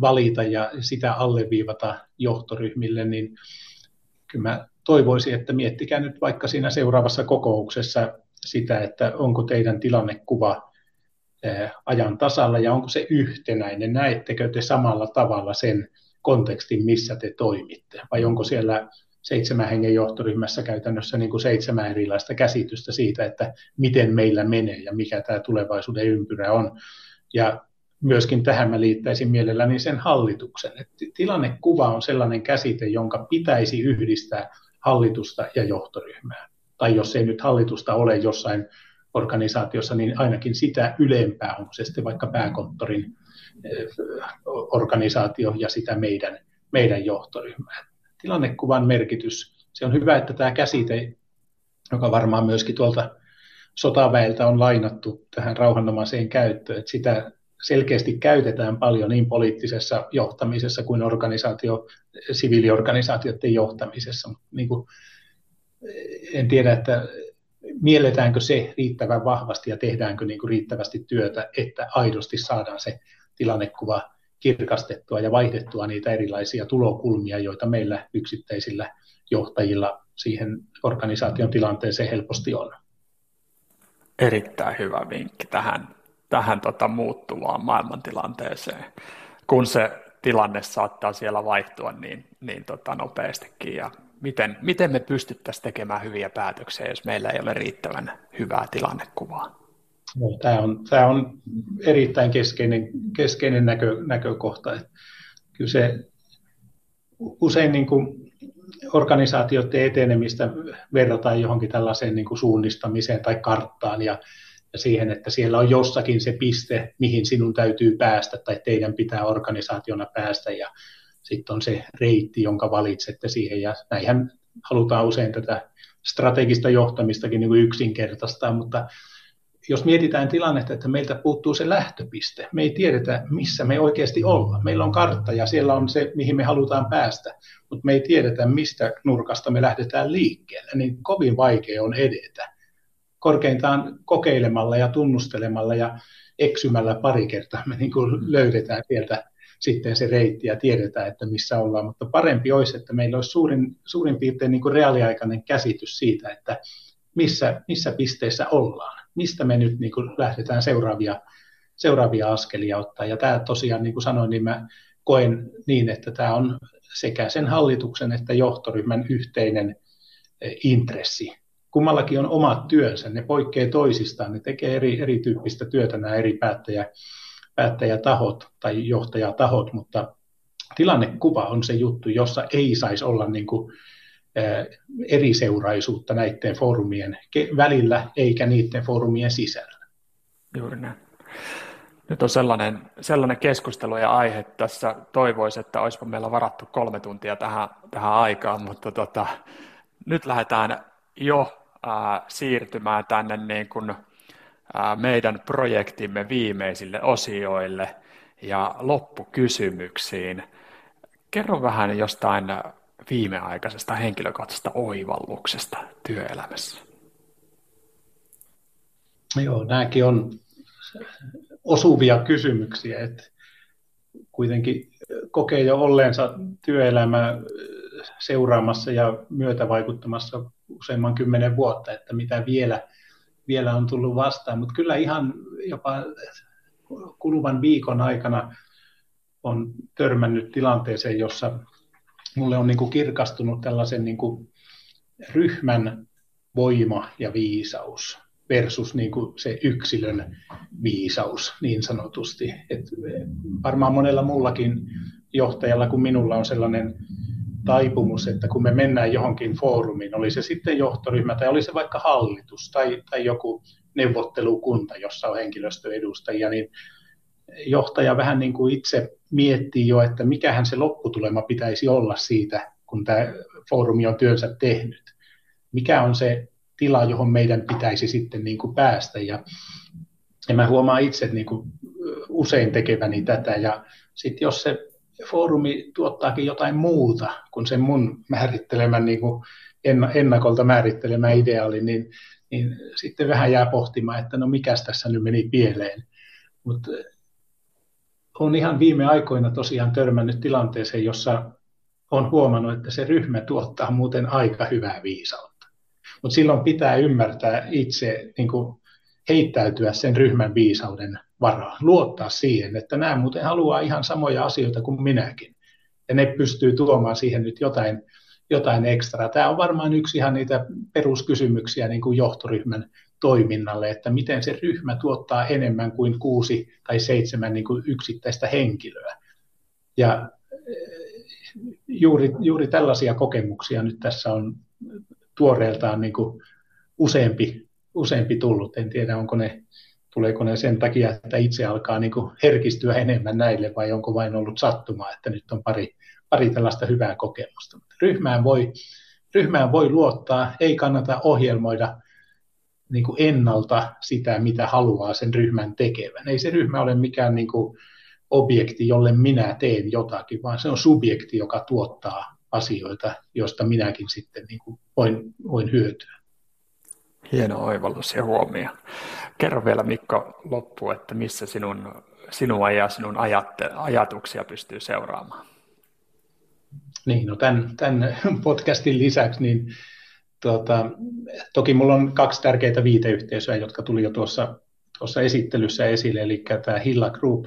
valita ja sitä alleviivata johtoryhmille, niin kyllä mä toivoisin, että miettikää nyt vaikka siinä seuraavassa kokouksessa sitä, että onko teidän tilannekuva ajan tasalla ja onko se yhtenäinen, näettekö te samalla tavalla sen kontekstin, missä te toimitte, vai onko siellä seitsemän hengen johtoryhmässä käytännössä niin kuin seitsemän erilaista käsitystä siitä, että miten meillä menee ja mikä tämä tulevaisuuden ympyrä on. Ja myöskin tähän mä liittäisin mielelläni sen hallituksen. Että tilannekuva on sellainen käsite, jonka pitäisi yhdistää hallitusta ja johtoryhmää. Tai jos ei nyt hallitusta ole jossain organisaatiossa, niin ainakin sitä ylempää, onko se sitten vaikka pääkonttorin eh, organisaatio ja sitä meidän, meidän johtoryhmää. Tilannekuvan merkitys, se on hyvä, että tämä käsite, joka varmaan myöskin tuolta sotaväeltä on lainattu tähän rauhanomaiseen käyttöön, että sitä selkeästi käytetään paljon niin poliittisessa johtamisessa kuin organisaatio, siviiliorganisaatioiden johtamisessa. Niin kuin, en tiedä, että mielletäänkö se riittävän vahvasti ja tehdäänkö niin kuin riittävästi työtä, että aidosti saadaan se tilannekuva kirkastettua ja vaihdettua niitä erilaisia tulokulmia, joita meillä yksittäisillä johtajilla siihen organisaation tilanteeseen helposti on. Erittäin hyvä vinkki tähän tähän tota muuttuvaan maailmantilanteeseen, kun se tilanne saattaa siellä vaihtua niin, niin tota nopeastikin. Ja miten, miten me pystyttäisiin tekemään hyviä päätöksiä, jos meillä ei ole riittävän hyvää tilannekuvaa? No, tämä, on, tämä on erittäin keskeinen, keskeinen näkö, näkökohta. Kyllä se usein niin kuin organisaatioiden etenemistä verrataan johonkin tällaiseen niin kuin suunnistamiseen tai karttaan, ja ja siihen, että siellä on jossakin se piste, mihin sinun täytyy päästä tai teidän pitää organisaationa päästä ja sitten on se reitti, jonka valitsette siihen ja näinhän halutaan usein tätä strategista johtamistakin niin kuin yksinkertaistaa, mutta jos mietitään tilannetta, että meiltä puuttuu se lähtöpiste, me ei tiedetä, missä me oikeasti ollaan. Meillä on kartta ja siellä on se, mihin me halutaan päästä, mutta me ei tiedetä, mistä nurkasta me lähdetään liikkeelle, niin kovin vaikea on edetä korkeintaan kokeilemalla ja tunnustelemalla ja eksymällä pari kertaa me niin kuin löydetään sieltä sitten se reitti ja tiedetään, että missä ollaan, mutta parempi olisi, että meillä olisi suurin, suurin piirtein niin kuin reaaliaikainen käsitys siitä, että missä, missä pisteessä ollaan, mistä me nyt niin kuin lähdetään seuraavia, seuraavia askelia ottaa. Ja tämä tosiaan, niin kuin sanoin, niin mä koen niin, että tämä on sekä sen hallituksen että johtoryhmän yhteinen eh, intressi. Kummallakin on omat työnsä, ne poikkeaa toisistaan, ne tekee eri, erityyppistä työtä nämä eri päättäjä, päättäjätahot tai johtajatahot, mutta tilannekuva on se juttu, jossa ei saisi olla niin kuin, eri seuraisuutta näiden foorumien välillä eikä niiden foorumien sisällä. Juuri näin. Nyt on sellainen, sellainen keskustelu ja aihe tässä. Toivoisi, että olisipa meillä varattu kolme tuntia tähän, tähän aikaan, mutta tota, nyt lähdetään jo äh, siirtymään tänne niin kuin, meidän projektimme viimeisille osioille ja loppukysymyksiin. Kerro vähän jostain viimeaikaisesta henkilökohtaisesta oivalluksesta työelämässä. Joo, nämäkin on osuvia kysymyksiä, että kuitenkin kokee jo olleensa työelämää seuraamassa ja myötävaikuttamassa useamman kymmenen vuotta, että mitä vielä, vielä on tullut vastaan. Mutta kyllä ihan jopa kuluvan viikon aikana on törmännyt tilanteeseen, jossa mulle on niin kuin kirkastunut tällaisen niin kuin ryhmän voima ja viisaus versus niin kuin se yksilön viisaus niin sanotusti. Et varmaan monella muullakin johtajalla kuin minulla on sellainen taipumus, että kun me mennään johonkin foorumiin, oli se sitten johtoryhmä tai oli se vaikka hallitus tai, tai joku neuvottelukunta, jossa on henkilöstöedustajia, niin johtaja vähän niin kuin itse miettii jo, että mikähän se lopputulema pitäisi olla siitä, kun tämä foorumi on työnsä tehnyt. Mikä on se tila, johon meidän pitäisi sitten niin kuin päästä. Ja, ja mä huomaan itse niin kuin usein tekeväni tätä. Ja sitten jos se foorumi tuottaakin jotain muuta kuin sen mun määrittelemän niin kuin ennakolta määrittelemä ideaali, niin, niin sitten vähän jää pohtimaan, että no mikäs tässä nyt meni pieleen. Mutta on ihan viime aikoina tosiaan törmännyt tilanteeseen, jossa on huomannut, että se ryhmä tuottaa muuten aika hyvää viisautta. Mutta silloin pitää ymmärtää itse niin kuin heittäytyä sen ryhmän viisauden varaan, luottaa siihen, että nämä muuten haluaa ihan samoja asioita kuin minäkin. Ja ne pystyy tuomaan siihen nyt jotain, jotain ekstraa. Tämä on varmaan yksi ihan niitä peruskysymyksiä niin kuin johtoryhmän toiminnalle, että miten se ryhmä tuottaa enemmän kuin kuusi tai seitsemän niin kuin yksittäistä henkilöä. Ja eh, juuri, juuri tällaisia kokemuksia nyt tässä on tuoreeltaan niin kuin useampi, useampi tullut. En tiedä, onko ne, tuleeko ne sen takia, että itse alkaa niin herkistyä enemmän näille vai onko vain ollut sattumaa, että nyt on pari, pari tällaista hyvää kokemusta. Ryhmään voi, ryhmään voi luottaa, ei kannata ohjelmoida niin kuin ennalta sitä, mitä haluaa sen ryhmän tekevän. Ei se ryhmä ole mikään niin kuin objekti, jolle minä teen jotakin, vaan se on subjekti, joka tuottaa asioita, joista minäkin sitten niin kuin voin, voin hyötyä. Hieno oivallus ja huomio. Kerro vielä Mikko loppu, että missä sinun, sinua ja sinun ajatte, ajatuksia pystyy seuraamaan. Niin, no tämän, tämän podcastin lisäksi niin Tuota, toki minulla on kaksi tärkeitä viiteyhteisöä, jotka tuli jo tuossa, tuossa esittelyssä esille, eli tämä Hilla Group,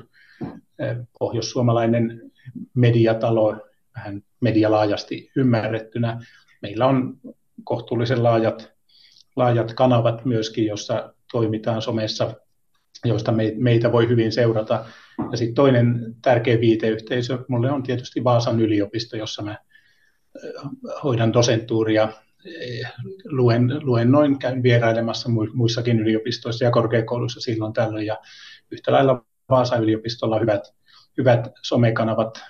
eh, pohjoissuomalainen mediatalo, vähän medialaajasti ymmärrettynä. Meillä on kohtuullisen laajat, laajat kanavat myöskin, jossa toimitaan somessa, joista meitä voi hyvin seurata. Ja sitten toinen tärkeä viiteyhteisö mulle on tietysti Vaasan yliopisto, jossa mä hoidan dosentuuria luen, luen noin, käyn vierailemassa muissakin yliopistoissa ja korkeakouluissa silloin tällöin, ja yhtä lailla Vaasan yliopistolla on hyvät, hyvät somekanavat.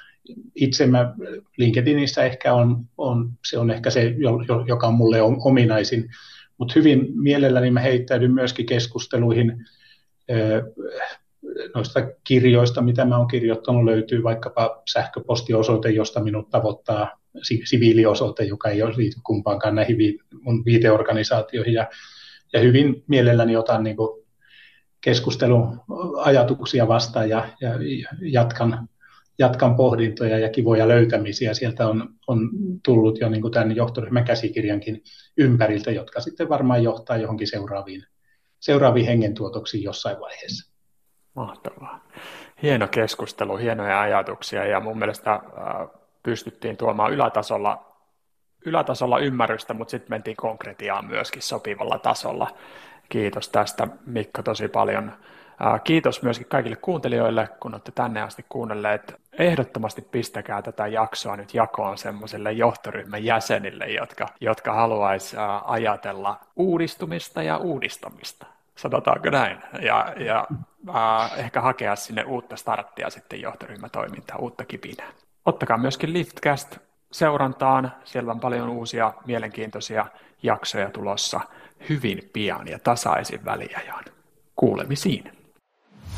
Itse mä LinkedInissä ehkä on, on, se on ehkä se, joka on mulle ominaisin, mutta hyvin mielelläni mä heittäydyn myöskin keskusteluihin noista kirjoista, mitä mä oon kirjoittanut, löytyy vaikkapa sähköpostiosoite, josta minut tavoittaa siviiliosoite, joka ei ole liity kumpaankaan näihin mun viiteorganisaatioihin. Ja, ja hyvin mielelläni otan niin kuin keskustelun ajatuksia vastaan ja, ja jatkan, jatkan pohdintoja ja kivoja löytämisiä. Sieltä on, on tullut jo niin kuin tämän johtoryhmän käsikirjankin ympäriltä, jotka sitten varmaan johtaa johonkin seuraaviin, seuraaviin hengentuotoksiin jossain vaiheessa. Mahtavaa. Hieno keskustelu, hienoja ajatuksia ja mun mielestä äh, pystyttiin tuomaan ylätasolla, ylätasolla ymmärrystä, mutta sitten mentiin konkretiaan myöskin sopivalla tasolla. Kiitos tästä Mikko tosi paljon. Kiitos myöskin kaikille kuuntelijoille, kun olette tänne asti kuunnelleet. Ehdottomasti pistäkää tätä jaksoa nyt jakoon semmoiselle johtoryhmän jäsenille, jotka, jotka haluaisivat äh, ajatella uudistumista ja uudistamista sanotaanko näin, ja, ja äh, ehkä hakea sinne uutta starttia sitten johtoryhmätoimintaa, uutta kipinää. Ottakaa myöskin Liftcast seurantaan, siellä on paljon uusia mielenkiintoisia jaksoja tulossa hyvin pian ja tasaisin väliajoin. Kuulemisiin.